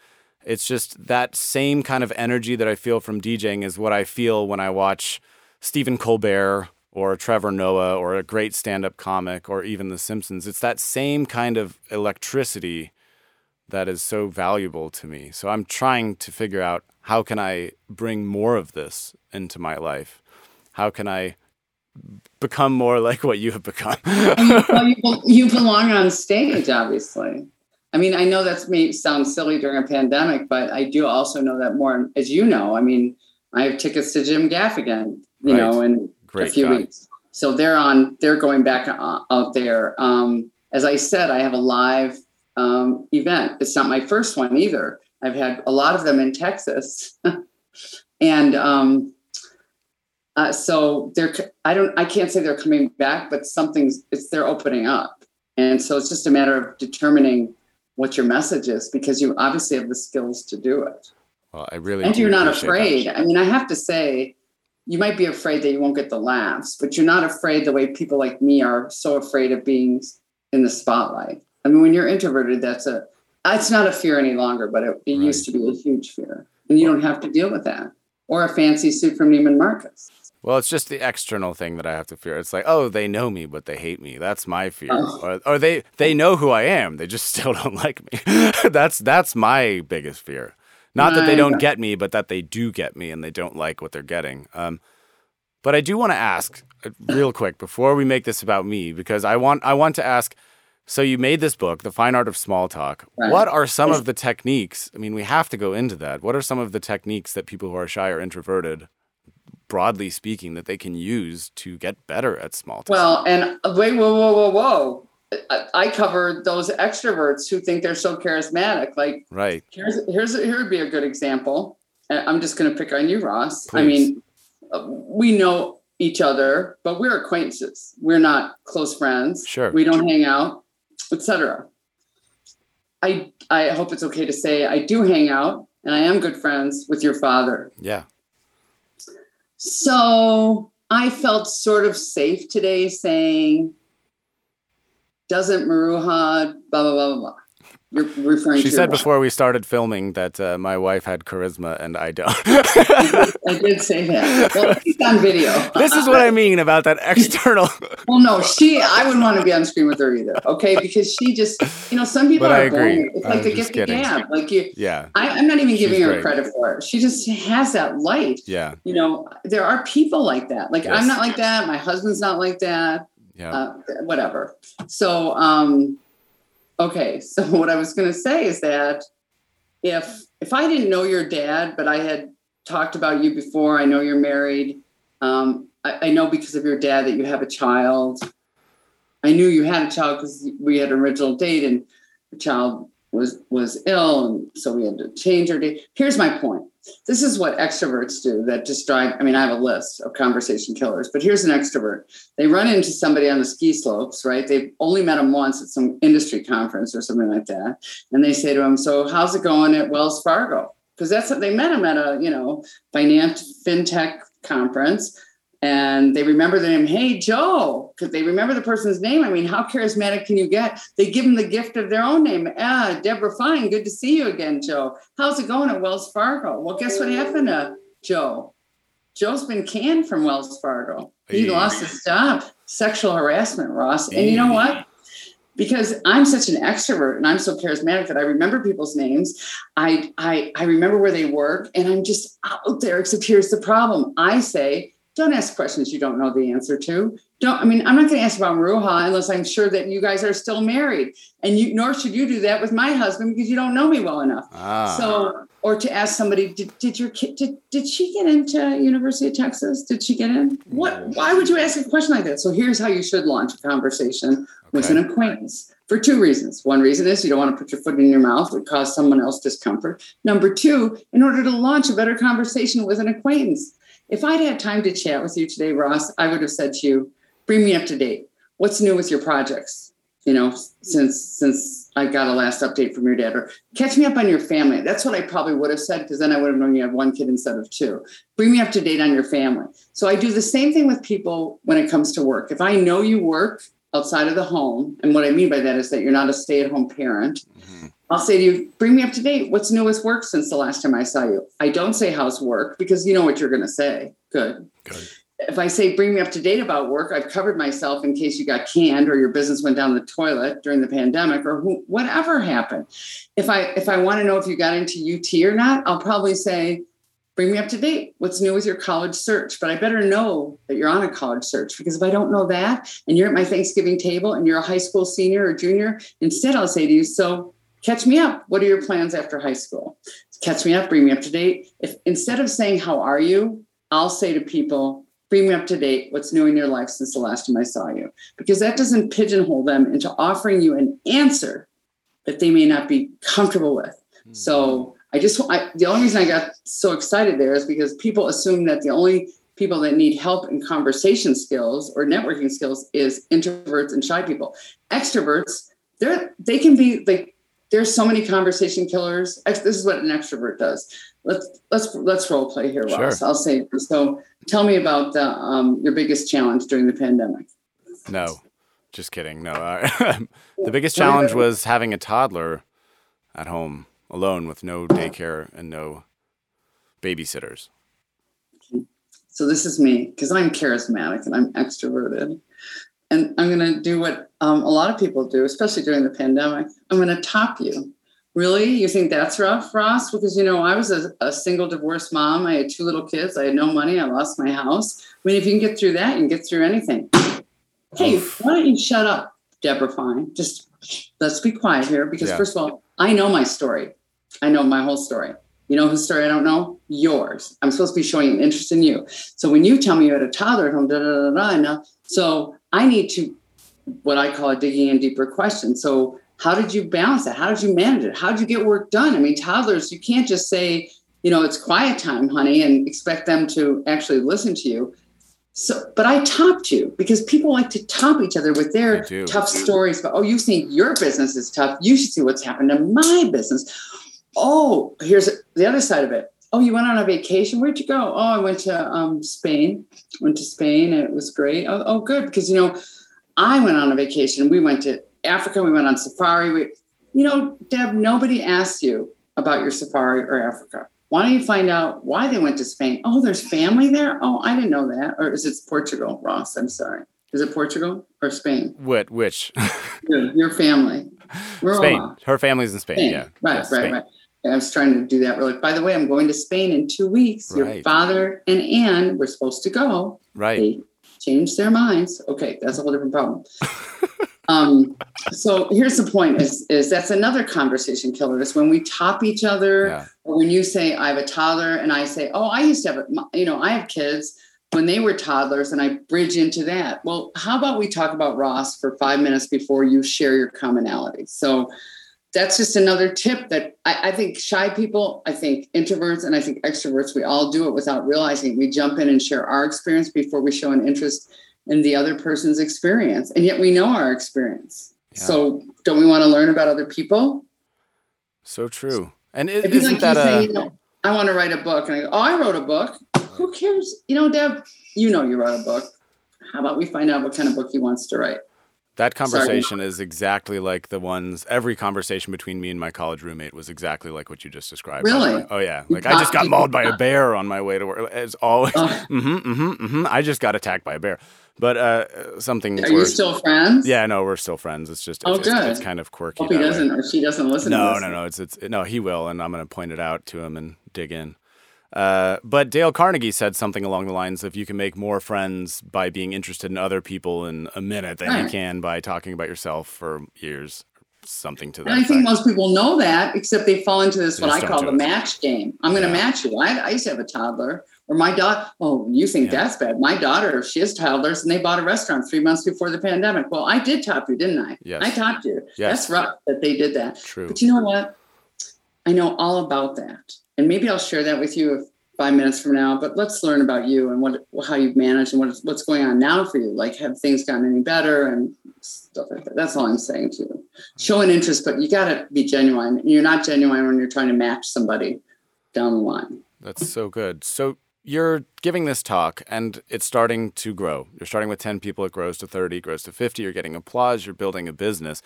It's just that same kind of energy that I feel from DJing is what I feel when I watch Stephen Colbert or Trevor Noah or a great stand-up comic or even The Simpsons. It's that same kind of electricity that is so valuable to me. So I'm trying to figure out how can I bring more of this into my life? How can I become more like what you have become? well, you, you belong on stage, obviously. I mean, I know that may sound silly during a pandemic, but I do also know that more, as you know, I mean, I have tickets to Jim Gaffigan, you right. know, in Great a few guy. weeks. So they're on, they're going back uh, out there. Um, as I said, I have a live um, event. It's not my first one either. I've had a lot of them in Texas, and um, uh, so they're. I don't. I can't say they're coming back, but something's. It's they're opening up, and so it's just a matter of determining what your message is because you obviously have the skills to do it. Well, I really and you're not afraid. that. I mean, I have to say, you might be afraid that you won't get the laughs, but you're not afraid the way people like me are so afraid of being in the spotlight. I mean, when you're introverted, that's a it's not a fear any longer, but it, it used to be a huge fear, and you don't have to deal with that or a fancy suit from Neiman Marcus. Well, it's just the external thing that I have to fear. It's like, oh, they know me, but they hate me. That's my fear. Or, or they they know who I am. They just still don't like me. that's that's my biggest fear. Not that they don't get me, but that they do get me and they don't like what they're getting. Um, but I do want to ask uh, real quick before we make this about me, because I want I want to ask. So you made this book, The Fine Art of Small Talk. Right. What are some of the techniques? I mean, we have to go into that. What are some of the techniques that people who are shy or introverted, broadly speaking, that they can use to get better at small talk? Well, and uh, wait, whoa, whoa, whoa, whoa! I, I covered those extroverts who think they're so charismatic. Like, right. here's here's here would be a good example. I'm just going to pick on you, Ross. I mean, uh, we know each other, but we're acquaintances. We're not close friends. Sure. We don't hang out, etc. I I hope it's okay to say I do hang out, and I am good friends with your father. Yeah. So I felt sort of safe today saying, doesn't Maruha, blah, blah, blah, blah, blah. You're referring She to. said before we started filming that uh, my wife had charisma and I don't. wife. I did say that. Well, she's on video. this is what I mean about that external. Well, no, she, I wouldn't want to be on screen with her either. Okay. Because she just, you know, some people But I are born. It's I'm like the just gift of gab. Like you, yeah. I, I'm not even giving She's her great. credit for it. She just has that light. Yeah. You know, there are people like that. Like Yes. I'm not like that. My husband's not like that. Yeah. uh, whatever. So, um, okay. So what I was going to say is that if if I didn't know your dad, but I had talked about you before, I know you're married. Um, I, I know because of your dad that you have a child. I knew you had a child because we had an original date, and the child was was ill, and so we had to change our date. Here's my point. This is what extroverts do that just drive. I mean, I have a list of conversation killers, but here's an extrovert they run into somebody on the ski slopes, right? They've only met him once at some industry conference or something like that. And they say to him, So how's it going at Wells Fargo? Because that's what they met him at a, you know, finance fintech conference. And they remember the name, hey Joe, because they remember the person's name. I mean, how charismatic can you get? They give them the gift of their own name. Ah, Debra Fine, good to see you again, Joe. How's it going at Wells Fargo? Well, guess what happened to Joe? Joe's been canned from Wells Fargo. He Hey. lost his job. Sexual harassment, Ross. And you know what? Because I'm such an extrovert and I'm so charismatic that I remember people's names. I I I remember where they work and I'm just out there. Except here's the problem. I say, don't ask questions you don't know the answer to. Don't I mean I'm not gonna ask about Maruha unless I'm sure that you guys are still married. And you nor should you do that with my husband because you don't know me well enough. Ah. So, or to ask somebody, did, did your kid, did, did she get into University of Texas? Did she get in? What, why would you ask a question like that? So here's how you should launch a conversation with an acquaintance for two reasons. One reason is you don't want to put your foot in your mouth or cause someone else discomfort. Number two, in order to launch a better conversation with an acquaintance. If I'd had time to chat with you today, Ross, I would have said to you, bring me up to date. What's new with your projects? You know, since since I got a last update from your dad, or catch me up on your family. That's what I probably would have said because then I would have known you have one kid instead of two. Bring me up to date on your family. So I do the same thing with people when it comes to work. If I know you work outside of the home, and what I mean by that is that you're not a stay-at-home parent, Mhm. I'll say to you, bring me up to date. What's new with work since the last time I saw you? I don't say how's work because you know what you're going to say. Good. Good. If I say bring me up to date about work, I've covered myself in case you got canned or your business went down the toilet during the pandemic or who, whatever happened. If I if I want to know if you got into UT or not, I'll probably say bring me up to date. What's new with your college search? But I better know that you're on a college search because if I don't know that and you're at my Thanksgiving table and you're a high school senior or junior, instead I'll say to you, so catch me up. What are your plans after high school? Catch me up, bring me up to date. If instead of saying how are you, I'll say to people, bring me up to date. What's new in your life since the last time I saw you? Because that doesn't pigeonhole them into offering you an answer that they may not be comfortable with. Mm-hmm. So I just, I, the only reason I got so excited there is because people assume that the only people that need help in conversation skills or networking skills is introverts and shy people. Extroverts, they're they can be like there's so many conversation killers. This is what an extrovert does. Let's let's let's role play here, Ross. Sure. I'll say so. Tell me about the, um, your biggest challenge during the pandemic. No, just kidding. No, the biggest challenge was having a toddler at home alone with no daycare and no babysitters. So this is me because I'm charismatic and I'm extroverted. And I'm going to do what um, a lot of people do, especially during the pandemic. I'm going to top you. Really? You think that's rough, Ross? Because, you know, I was a, a, single divorced mom. I had two little kids. I had no money. I lost my house. I mean, if you can get through that, you can get through anything. Hey, why don't you shut up, Debra Fine? Just let's be quiet here because, yeah. first of all, I know my story. I know my whole story. You know whose story I don't know? Yours. I'm supposed to be showing an interest in you. So when you tell me you had a toddler at home, da da da da, now, so I need to, what I call a digging in deeper question. So how did you balance that? How did you manage it? How did you get work done? I mean, toddlers, you can't just say, you know, it's quiet time, honey, and expect them to actually listen to you. So, but I topped you because people like to top each other with their tough stories. But oh, you think your business is tough? You should see what's happened to my business oh, here's the other side of it. Oh, you went on a vacation? Where'd you go? Oh, I went to um, Spain. Went to Spain and it was great. Oh, oh, good. Because, you know, I went on a vacation. We went to Africa. We went on safari. We, you know, Deb, nobody asked you about your safari or Africa. Why don't you find out why they went to Spain? Oh, there's family there? Oh, I didn't know that. Or is it Portugal, Ross? I'm sorry. Is it Portugal or Spain? What? Which? your, your family. We're Spain. Her family's in Spain. Spain. Yeah. Right, yes, right, Spain. right. I was trying to do that really. By the way, I'm going to Spain in two weeks. Right. Your father and Anne were supposed to go. Right. They changed their minds. Okay, that's a whole different problem. um, so here's the point: is is that's another conversation killer. Is when we top each other, yeah. or when you say I have a toddler and I say, oh, I used to have, a, you know, I have kids when they were toddlers, and I bridge into that. Well, how about we talk about Ross for five minutes before you share your commonality? So that's just another tip that I, I, think shy people, I think introverts, and I think extroverts, we all do it without realizing. We jump in and share our experience before we show an interest in the other person's experience. And yet we know our experience. Yeah. So don't we want to learn about other people? So true. And it, isn't like that a... Say, you know, I want to write a book. And I go, oh, I wrote a book. Who cares? You know, Deb, you know you wrote a book. How about we find out what kind of book he wants to write? That conversation Sorry. is exactly like the ones. Every conversation between me and my college roommate was exactly like what you just described. Really? Oh yeah. Like I just got mauled by a bear on my way to work. It's always. Oh. Mm-hmm, mm-hmm, mm-hmm. I just got attacked by a bear. But uh, something. Are you still friends? Yeah, no, we're still friends. It's just. Oh, it's, good. It's, kind of quirky. Hope he doesn't, way. or she doesn't listen. No, no, no. It's it's no. He will, and I'm going to point it out to him and dig in. Uh, but Dale Carnegie said something along the lines of you can make more friends by being interested in other people in a minute than right. you can by talking about yourself for years. Something to that. And I think most people know that, except they fall into this, they what I call the it. match game. I'm going to yeah. match you. I, I, used to have a toddler, or my daughter. Oh, you think yeah. that's bad? My daughter, she has toddlers, and they bought a restaurant three months before the pandemic. Well, I did top you, didn't I? Yes. I topped you. Yes. That's rough that they did that. True. But you know what? I know all about that and maybe I'll share that with you five minutes from now. But let's learn about you and what how you've managed and what, what's going on now for you. Like, have things gotten any better and stuff like that. That's all I'm saying to you. Show an interest, but you got to be genuine. You're not genuine when you're trying to match somebody down the line. That's so good. So you're giving this talk and it's starting to grow. You're starting with 10 people, it grows to 30, grows to 50. You're getting applause, you're building a business.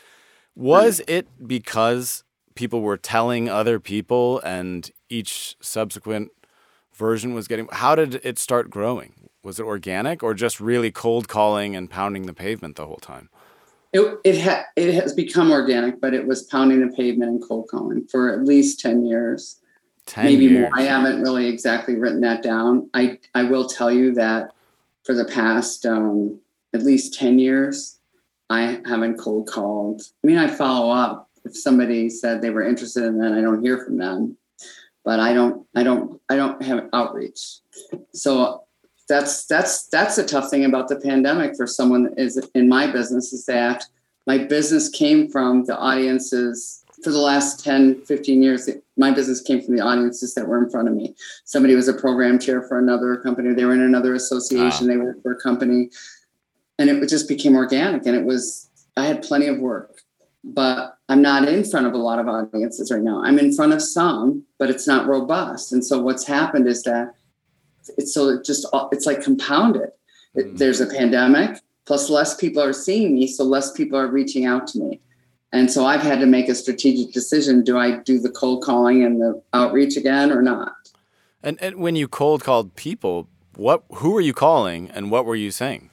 Was it because people were telling other people and each subsequent version was getting how did it start growing? Was it organic or just really cold calling and pounding the pavement the whole time? It it, ha- it has become organic but it was pounding the pavement and cold calling for at least 10 years. 10 maybe years. more i haven't really exactly written that down. I i will tell you that for the past um, at least 10 years i haven't cold called. I mean i follow up if somebody said they were interested and then i don't hear from them but I don't, I don't, I don't have outreach. So that's that's that's a tough thing about the pandemic for someone that is in my business is that my business came from the audience's for the last 10, 15 years, my business came from the audiences that were in front of me. Somebody was a program chair for another company. They were in another association. Wow. They worked for a company. And it just became organic. And it was, I had plenty of work, but I'm not in front of a lot of audiences right now. I'm in front of some, but it's not robust. And so what's happened is that it's so it just, it's like compounded. Mm-hmm. There's a pandemic, plus less people are seeing me. So less people are reaching out to me and so I've had to make a strategic decision. Do I do the cold calling and the outreach again or not? And, and when you cold called people, what who were you calling and what were you saying?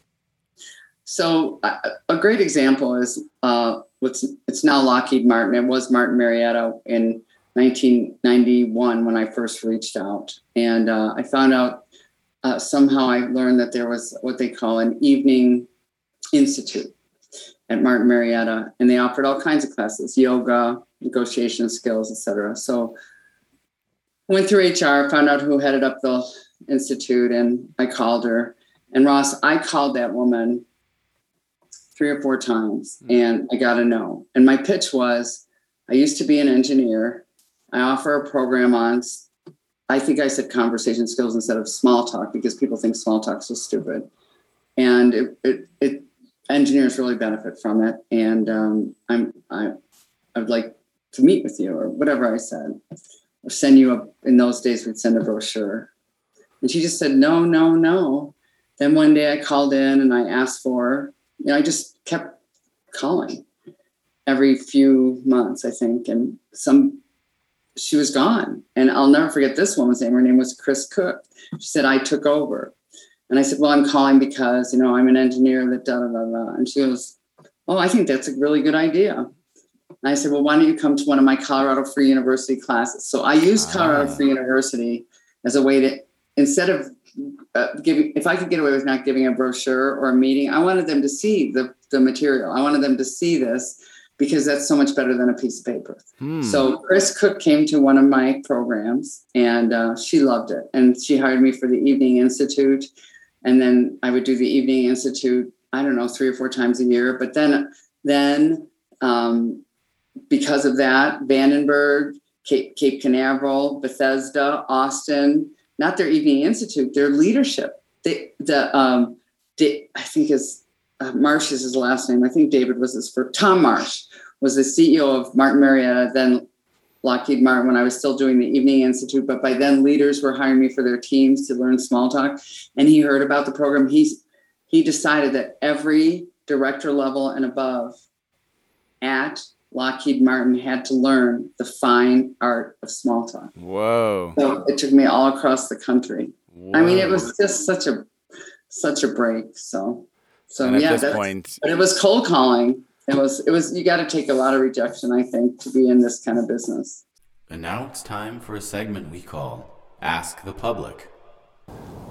So uh, a great example is uh, what's it's now Lockheed Martin. It was Martin Marietta in 1991 when I first reached out, and uh, I found out uh, somehow I learned that there was what they call an evening institute at Martin Marietta, and they offered all kinds of classes: yoga, negotiation skills, etc. So went through HR, found out who headed up the institute, and I called her. And Ross, I called that woman three or four times, mm-hmm. and I got a no. And my pitch was, I used to be an engineer. I offer a program on. I think I said conversation skills instead of small talk because people think small talk is so stupid. And it, it, it engineers really benefit from it. And um, I'm I I'd like to meet with you or whatever I said, or send you a. In those days, we'd send a brochure. And she just said no, no, no. Then one day I called in and I asked for. You know, I just kept calling every few months, I think, and some. She was gone, and I'll never forget this woman's name. Her name was Chris Cook. She said I took over and I said, Well, I'm calling because, you know, I'm an engineer that da da da da. And she goes, Oh, I think that's a really good idea. And I said, Well, why don't you come to one of my Colorado Free University classes? So I used Colorado ah. Free University as a way to, instead of uh, giving, if I could get away with not giving a brochure or a meeting, I wanted them to see the, the material. I wanted them to see this because that's so much better than a piece of paper. Hmm. So Chris Cook came to one of my programs and uh, she loved it. And she hired me for the Evening Institute and then I would do the Evening Institute. I don't know three or four times a year. But then then um, because of that, Vandenberg, Cape, Cape Canaveral, Bethesda, Austin, not their Evening Institute, their leadership. They, the um, I think is uh, Marsh is his last name. I think David was his first. Tom Marsh was the CEO of Martin Marietta, then Lockheed Martin when I was still doing the Evening Institute, but by then leaders were hiring me for their teams to learn small talk. And he heard about the program. He's he decided that every director level and above at Lockheed Martin had to learn the fine art of small talk. Whoa. So it took me all across the country. Whoa. I mean, it was just such a such a break. So so yeah, point, but it was cold calling it was it was you got to take a lot of rejection i think to be in this kind of business and now it's time for a segment we call ask the public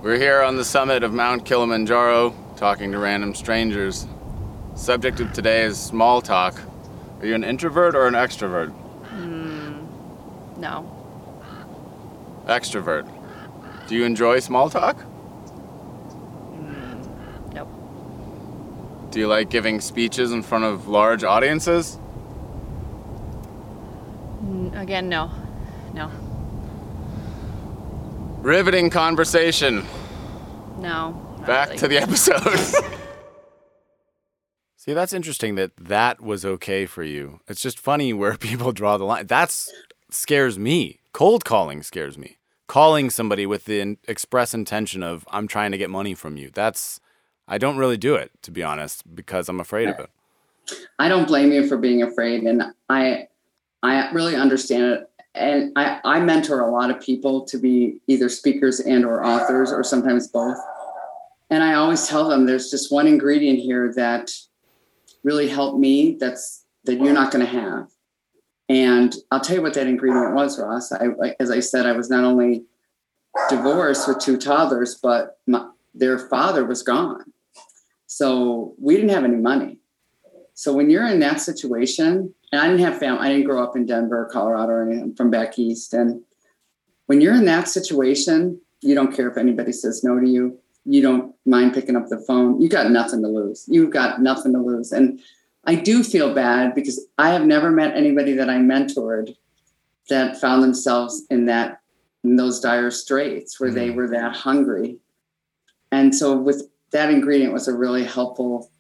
we're here on the summit of mount kilimanjaro talking to random strangers subject of today is small talk are you an introvert or an extrovert mm, no extrovert do you enjoy small talk Nope. Do you like giving speeches in front of large audiences? Again, no. No. Riveting conversation. No. Back really. to the episode. See, that's interesting that that was okay for you. It's just funny where people draw the line. That scares me. Cold calling scares me. Calling somebody with the express intention of I'm trying to get money from you. That's I don't really do it, to be honest, because I'm afraid of it. I don't blame you for being afraid, and I I really understand it. And I, I mentor a lot of people to be either speakers and or authors or sometimes both. And I always tell them there's just one ingredient here that really helped me that's that you're not going to have. And I'll tell you what that ingredient was, Ross. I, as I said, I was not only divorced with two toddlers, but my, their father was gone. So we didn't have any money. So when you're in that situation, and I didn't have family, I didn't grow up in Denver, Colorado, or anything from back east. And when you're in that situation, you don't care if anybody says no to you. You don't mind picking up the phone. You got nothing to lose. You've got nothing to lose. And I do feel bad because I have never met anybody that I mentored that found themselves in that in those dire straits where they Mm. were that hungry. And so with that ingredient was a really helpful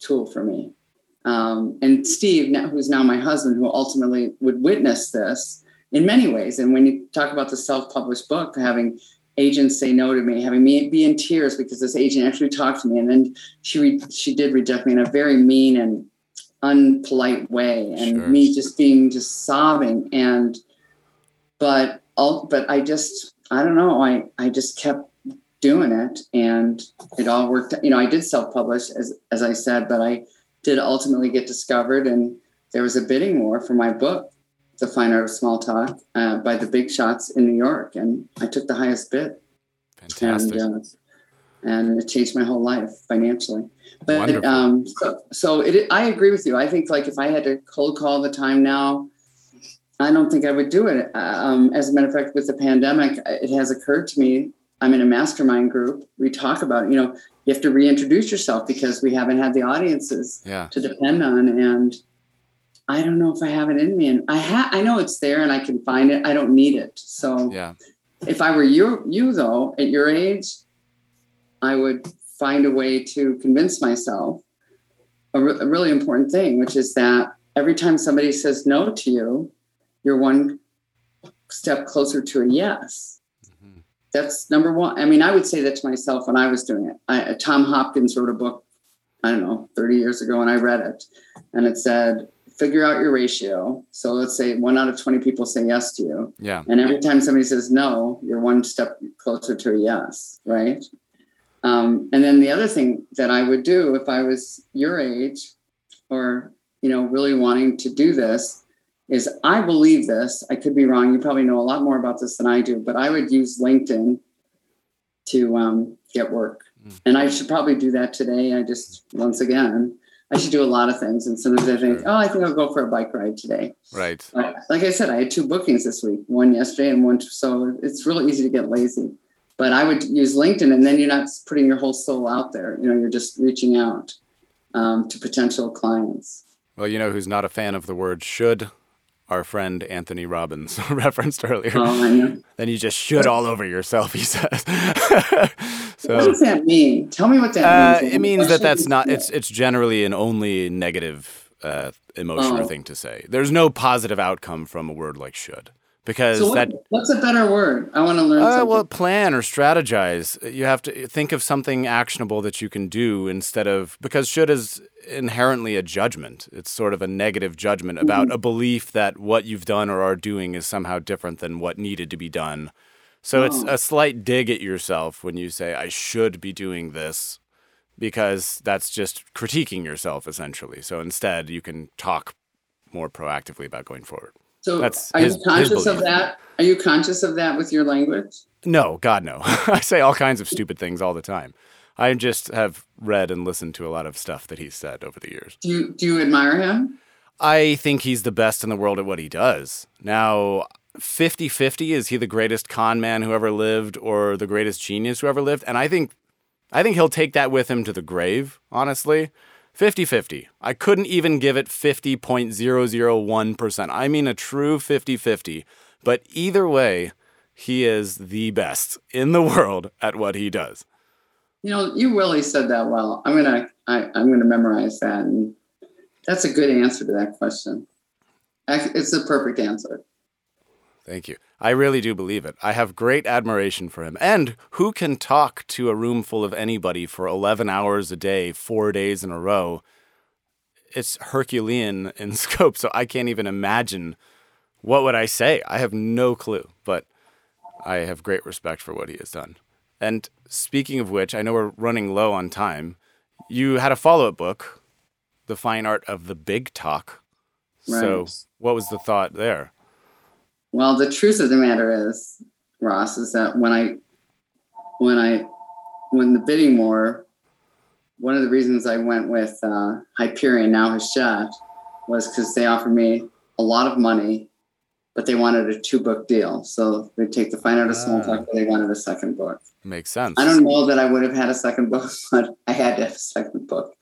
tool for me. Um, and Steve, who's now my husband, who ultimately would witness this in many ways. And when you talk about the self-published book, having agents say no to me, having me be in tears because this agent actually talked to me, and then she re- she did reject me in a very mean and unpolite way, and Sure. me just being just sobbing. And but all, but I just I don't know. I I just kept doing it, and it all worked. You know, I did self-publish as as I said, but I did ultimately get discovered, and there was a bidding war for my book, The Fine Art of Small Talk, uh, by the big shots in New York, and I took the highest bid, Fantastic. and uh, and it changed my whole life financially. But um, so, so it, I agree with you. I think like if I had to cold call the time now, I don't think I would do it. Um, as a matter of fact, with the pandemic, it has occurred to me. I'm in a mastermind group. We talk about, you know, you have to reintroduce yourself because we haven't had the audiences yeah. to depend on. And I don't know if I have it in me. And I ha- I know it's there and I can find it. I don't need it. So Yeah. if I were you, you though, at your age, I would find a way to convince myself a, re- a really important thing, which is that every time somebody says no to you, you're one step closer to a yes. Mhm. That's number one. I mean, I would say that to myself when I was doing it. I, Tom Hopkins wrote a book, I don't know, 30 years ago, and I read it. And it said, figure out your ratio. So let's say one out of 20 people say yes to you. Yeah. And every time somebody says no, you're one step closer to a yes, right? Um, and then the other thing that I would do if I was your age or, you know, really wanting to do this is I believe this. I could be wrong. You probably know a lot more about this than I do, but I would use LinkedIn to um, get work. Mm. And I should probably do that today. I just, once again, I should do a lot of things. And sometimes I think, oh, I think I'll go for a bike ride today. Right. Like like I said, I had two bookings this week, one yesterday and one. So it's really easy to get lazy. But I would use LinkedIn, and then you're not putting your whole soul out there. You know, you're just reaching out um, to potential clients. Well, you know who's not a fan of the word should? Our friend Anthony Robbins referenced earlier. Oh, I know. Then you just should all over yourself, he says. what does that mean? Tell me what that uh, means. it means that that's not it's it's generally an only negative uh, emotion or Oh. thing to say. There's no positive outcome from a word like should because So what, that what's a better word? I want to learn. Uh, well, plan or strategize. You have to think of something actionable that you can do instead of because should is inherently a judgment. It's sort of a negative judgment about a belief that what you've done or are doing is somehow different than what needed to be done. So it's Oh. a slight dig at yourself when you say, I should be doing this, because that's just critiquing yourself essentially. So instead, you can talk more proactively about going forward. so that's are his- you conscious of that? Are you conscious of that with your language? No, God, no. I say all kinds of stupid things all the time. I just have read and listened to a lot of stuff that he's said over the years. Do you do you admire him? I think he's the best in the world at what he does. Now, 50 50, is he the greatest con man who ever lived or the greatest genius who ever lived? And I think. I think he'll take that with him to the grave, honestly. 50 50. I couldn't even give it 50.001%. I mean, a true 50 50. But either way, he is the best in the world at what he does. You know, you really said that well. I'm gonna I, I'm gonna memorize that, and that's a good answer to that question. It's the perfect answer. Thank you. I really do believe it. I have great admiration for him. And who can talk to a room full of anybody for 11 hours a day, four days in a row? It's Herculean in scope, so I can't even imagine what would I say. I have no clue, but I have great respect for what he has done. And speaking of which, I know we're running low on time. You had a follow-up book, The Fine Art of the Big Talk. Right. So, what was the thought there? Well, the truth of the matter is, Ross, is that when I, when I, when the bidding war, one of the reasons I went with uh, Hyperion, now Hachette, was because they offered me a lot of money but they wanted a two book deal. So they take the fine art of small talk, but they wanted a second book. Makes sense. I don't know that I would have had a second book, but I had to have a second book.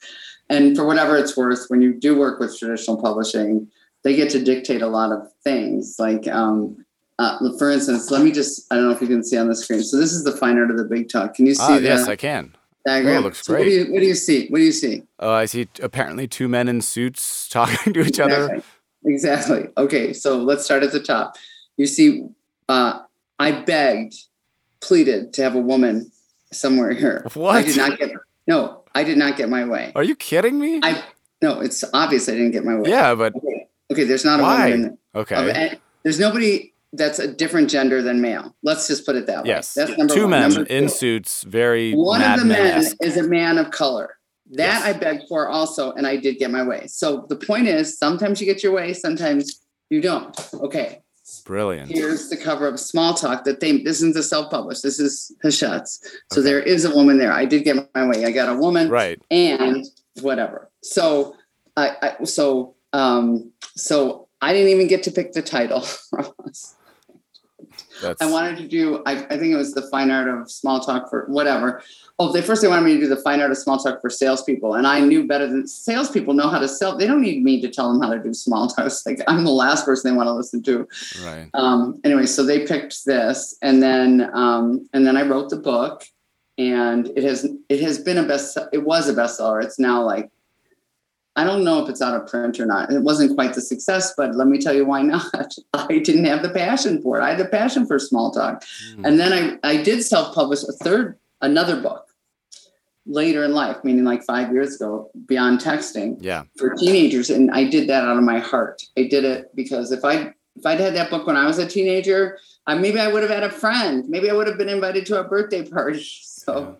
And for whatever it's worth, when you do work with traditional publishing, they get to dictate a lot of things. Like, um, uh, for instance, let me just, I don't know if you can see on the screen. So this is the fine art of the big talk. Can you see Ah, that yes, I can. diagram? Oh, it looks So What do, great. you, what do you see? What do you see? Oh, I see apparently two men in suits talking to each other. Exactly. Exactly. Okay, so let's start at the top. You see, uh, I begged, pleaded to have a woman somewhere here. What? I did not get. No, I did not get my way. Are you kidding me? I no, it's obvious I didn't get my way. yeah, but Okay. Okay. There's not a Why? woman. okay. of- there's nobody that's a different gender than male. Let's just put it that way. yes. That's number Two one. men Number in suits, very One of the men is a man of color. That Yes. I begged for also, and I did get my way. So the point is, sometimes you get your way, sometimes you don't. Okay. Brilliant. Here's the cover of Small Talk that they this isn't a self-published. This is Hachette's. So Okay. there is a woman there. I did get my way. I got a woman Right. and whatever. So I, I so um so I didn't even get to pick the title. That's I wanted to do I, I think it was the fine art of small talk for whatever. Oh, they first they wanted me to do the fine art of small talk for salespeople, and I knew better than salespeople know how to sell. They don't need me to tell them how to do small talk. Like I'm the last person they want to listen to. right. Um, anyway, so they picked this, and then um, and then I wrote the book, and it has it has been a best. It was a bestseller. It's now like I don't know if it's out of print or not. It wasn't quite the success, but let me tell you why not. I didn't have the passion for it. I had the passion for small talk, Hmm. and then I I did self publish a third another book later in life, meaning like five years ago, beyond texting Yeah. for teenagers and i did that out of my heart i did it because if i if i'd had that book when i was a teenager I, maybe i would have had a friend maybe i would have been invited to a birthday party so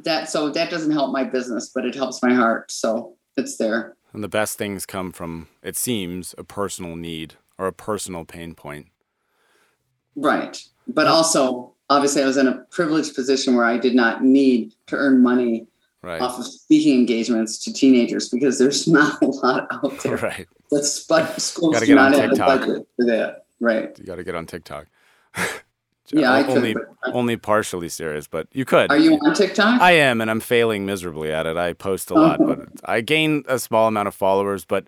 that so that doesn't help my business but it helps my heart so it's there And the best things come from, it seems, a personal need or a personal pain point. right but also obviously i was in a privileged position where i did not need to earn money Right. off of speaking engagements to teenagers because there's not a lot out there Right. that's but schools do not have TikTok. budget for that right You got to get on TikTok. yeah i could only but- only partially serious, but you could. are you on tiktok I am, and I'm failing miserably at it. I post a lot, but I gain a small amount of followers, but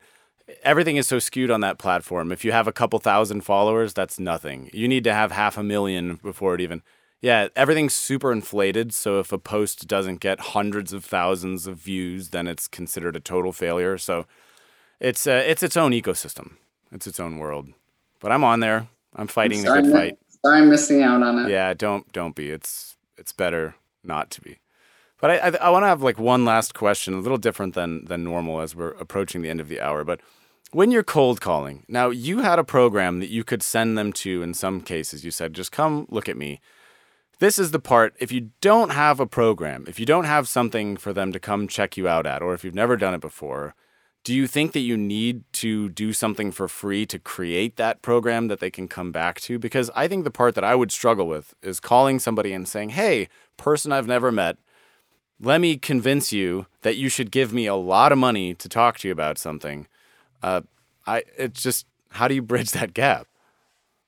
everything is so skewed on that platform. If you have a couple thousand followers, that's nothing. You need to have half a million before it even. Yeah, everything's super inflated. So if a post doesn't get hundreds of thousands of views, then it's considered a total failure. So it's uh, it's its own ecosystem. It's its own world. But I'm on there. I'm fighting the good fight. I'm missing out on it. Yeah, don't don't be. It's it's better not to be. But I I, I want to have like one last question, a little different than than normal as we're approaching the end of the hour. But when you're cold calling, now you had a program that you could send them to. In some cases, you said, "Just come look at me." This is the part. If you don't have a program, if you don't have something for them to come check you out at, or if you've never done it before, do you think that you need to do something for free to create that program that they can come back to? Because I think the part that I would struggle with is calling somebody and saying, hey, person I've never met, let me convince you that you should give me a lot of money to talk to you about something. Uh, I it's just how do you bridge that gap?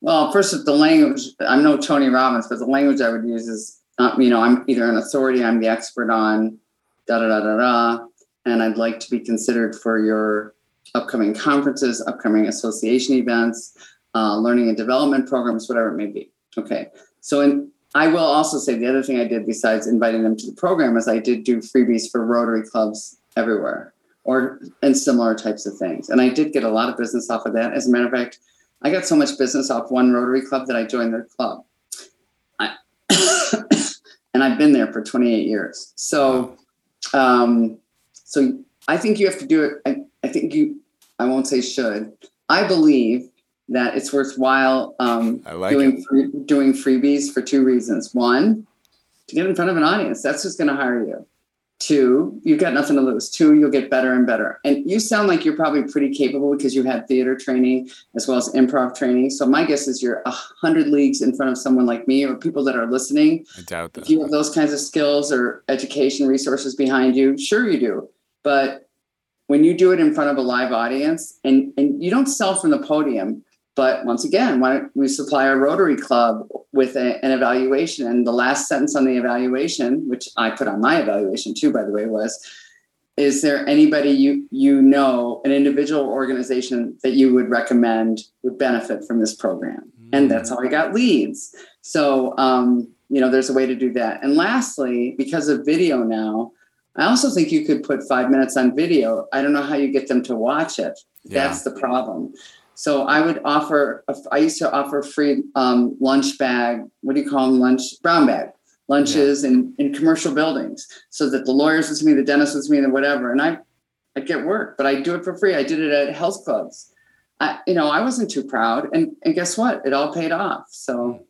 Well, first, the language, I'm no Tony Robbins, but the language I would use is, uh, you know, I'm either an authority, I'm the expert on da da da da da, and I'd like to be considered for your upcoming conferences, upcoming association events, uh, learning and development programs, whatever it may be. Okay. So, in, I will also say the other thing I did besides inviting them to the program is I did do freebies for Rotary clubs everywhere or and similar types of things. And I did get a lot of business off of that. As a matter of fact, I got so much business off one Rotary Club that I joined their club. I, and I've been there for 28 years. So, um, so I think you have to do it. I, I think you, I won't say should. I believe that it's worthwhile um, like doing free, doing freebies for two reasons. One, to get in front of an audience. That's who's going to hire you. Two, you've got nothing to lose. Two, you'll get better and better. And you sound like you're probably pretty capable because you had theater training as well as improv training. So my guess is you're a hundred leagues in front of someone like me or people that are listening. I doubt that. If you have those kinds of skills or education resources behind you, sure you do. But when you do it in front of a live audience and, and you don't sell from the podium, But once again, why don't we supply our Rotary Club with a, an evaluation? And the last sentence on the evaluation, which I put on my evaluation too, by the way, was is there anybody you you know an individual organization that you would recommend would benefit from this program? And that's how i got leads. So um, you know there's a way to do that. And lastly because of video now i also think you could put five minutes on video i don't know how you get them to watch it Yeah. that's the problem so i would offer i used to offer free um, lunch bag what do you call them lunch brown bag lunches in, in commercial buildings so that the lawyers with me, the dentist with me, the whatever. And I, I get work, but I do it for free. I did it at health clubs. I, you know, I wasn't too proud, and and guess what? It all paid off. So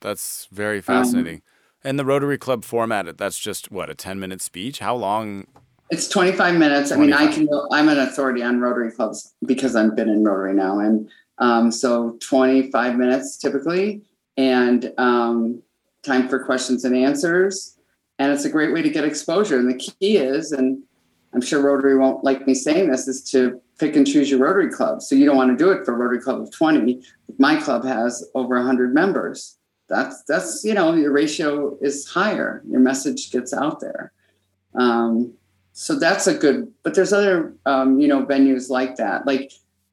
That's very Um, fascinating. And the Rotary Club format, that's just what, a 10 minute speech? How long? it's 25 minutes. I mean, I 25. can. I'm an authority on Rotary clubs because I've been in Rotary now, and um, so 25 minutes typically, and um, time for questions and answers. And it's a great way to get exposure. And the key is, and I'm sure Rotary won't like me saying this, is to pick and choose your Rotary club. So you don't want to do it for a Rotary club of 20. My club has over 100 members. That's that's you know your ratio is higher. Your message gets out there. Um, so that's a good. But there's other um, you know venues like that. Like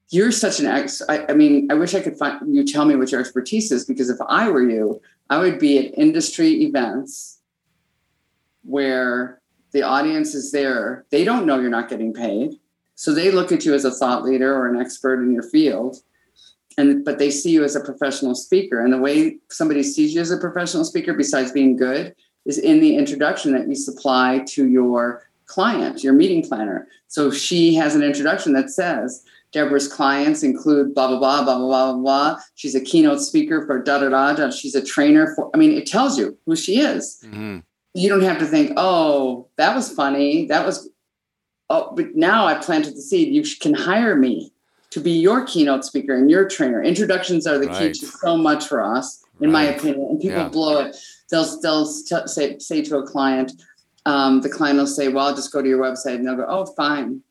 you're such an ex. I, I mean, I wish I could find you tell me what your expertise is because if I were you, I would be at industry events where the audience is there. They don't know you're not getting paid. So they look at you as a thought leader or an expert in your field. And but they see you as a professional speaker. And the way somebody sees you as a professional speaker, besides being good, is in the introduction that you supply to your client, your meeting planner. So she has an introduction that says, Debra's clients include blah blah blah blah blah blah blah. She's a keynote speaker for da da da da. She's a trainer for. I mean, it tells you who she is. Mhm. You don't have to think, oh, that was funny. That was. Oh, but now I planted the seed. You can hire me to be your keynote speaker and your trainer. Introductions are the key to so much for us, in my opinion. And people Yeah. blow it. They'll they'll t- say say to a client, um, the client will say, "Well, I'll just go to your website," and they'll go, "Oh, fine."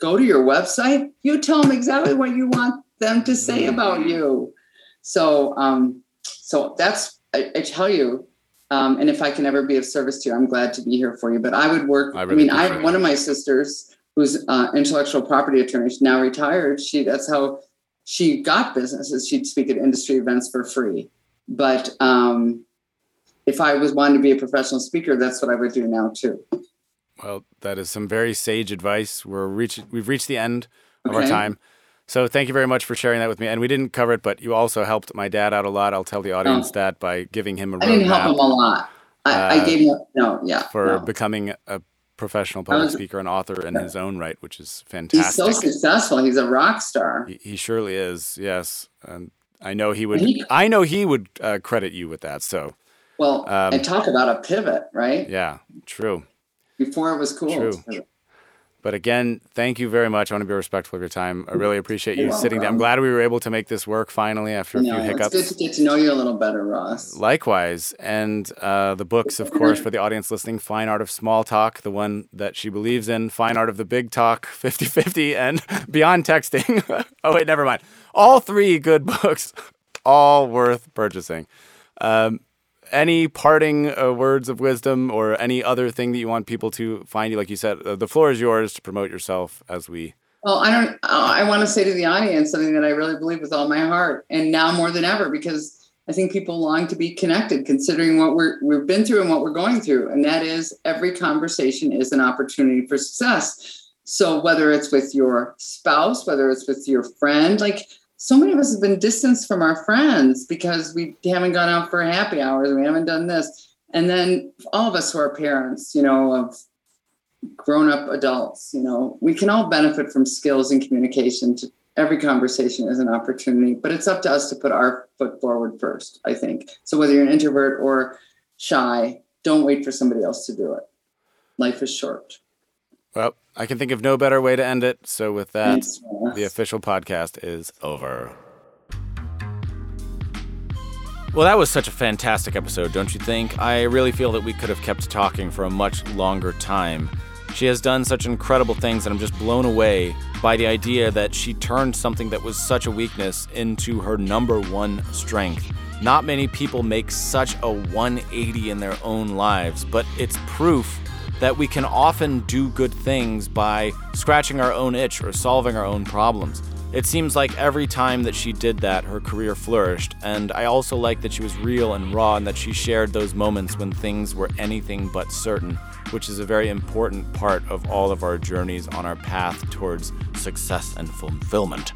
Go to your website. You tell them exactly what you want them to say Mm. about you. So, um, so that's I, I tell you. Um, and if I can ever be of service to you, I'm glad to be here for you. But I would work. I I, mean, I have one of my sisters who's uh, intellectual property attorney. She's now retired. She that's how she got businesses. She'd speak at industry events for free. But um, if I was wanting to be a professional speaker, that's what I would do now too. Well, that is some very sage advice. We're reach, we've reached the end of our time. So thank you very much for sharing that with me. And we didn't cover it, but you also helped my dad out a lot. I'll tell the audience Oh. that by giving him a I didn't help roadmap him a lot. I, Uh, I gave him a, no, yeah. for no. becoming a professional public was- speaker and author in his own right, which is fantastic. He's so successful. He's a rock star. He, he surely is. Yes, and I know he would. He- I know he would uh, credit you with that. So Well, Um, and talk about a pivot, right? yeah, true. Before it was cool. True. But again, thank you very much. I want to be respectful of your time. I really appreciate you You're sitting down. I'm glad we were able to make this work finally after a You few know, it's hiccups. good to get to know you a little better, Ross. Likewise. And uh, the books, of course, for the audience listening Fine Art of Small Talk, the one that she believes in, Fine Art of the Big Talk, 50 50, and Beyond Texting. oh, wait, never mind. All three good books, all worth purchasing. Um, any parting uh, words of wisdom or any other thing that you want people to find you? Like you said, uh, the floor is yours to promote yourself as we. Well, I don't. Uh, I want to say to the audience something that I really believe with all my heart, and now more than ever, because I think people long to be connected, considering what we're we've been through and what we're going through, and that is every conversation is an opportunity for success. So whether it's with your spouse, whether it's with your friend, like so many of us have been distanced from our friends because we haven't gone out for happy hours, we haven't done this, and then all of us who are parents, you know, of grown up adults you know we can all benefit from skills and communication to every conversation is an opportunity but it's up to us to put our foot forward first i think. So whether you're an introvert or shy don't wait for somebody else to do it. Life is short Well, I can think of no better way to end it. So, with that, the official podcast is over. Well, that was such a fantastic episode, don't you think? I really feel that we could have kept talking for a much longer time. She has done such incredible things, and I'm just blown away by the idea that she turned something that was such a weakness into her number one strength. Not many people make such a 180 in their own lives, but it's proof that we can often do good things by scratching our own itch or solving our own problems. It seems like every time that she did that, her career flourished, and I also like that she was real and raw and that she shared those moments when things were anything but certain, which is a very important part of all of our journeys on our path towards success and fulfillment.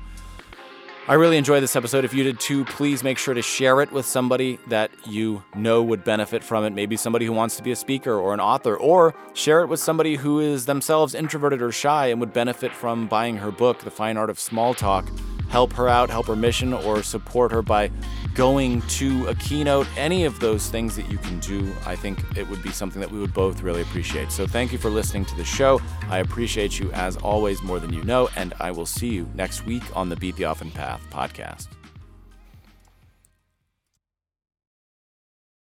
I really enjoyed this episode. If you did too, please make sure to share it with somebody that you know would benefit from it. Maybe somebody who wants to be a speaker or an author, or share it with somebody who is themselves introverted or shy and would benefit from buying her book, The Fine Art of Small Talk. Help her out, help her mission, or support her by going to a keynote. Any of those things that you can do, I think it would be something that we would both really appreciate. So thank you for listening to the show. I appreciate you as always more than you know, and I will see you next week on the Beat the Often Path podcast.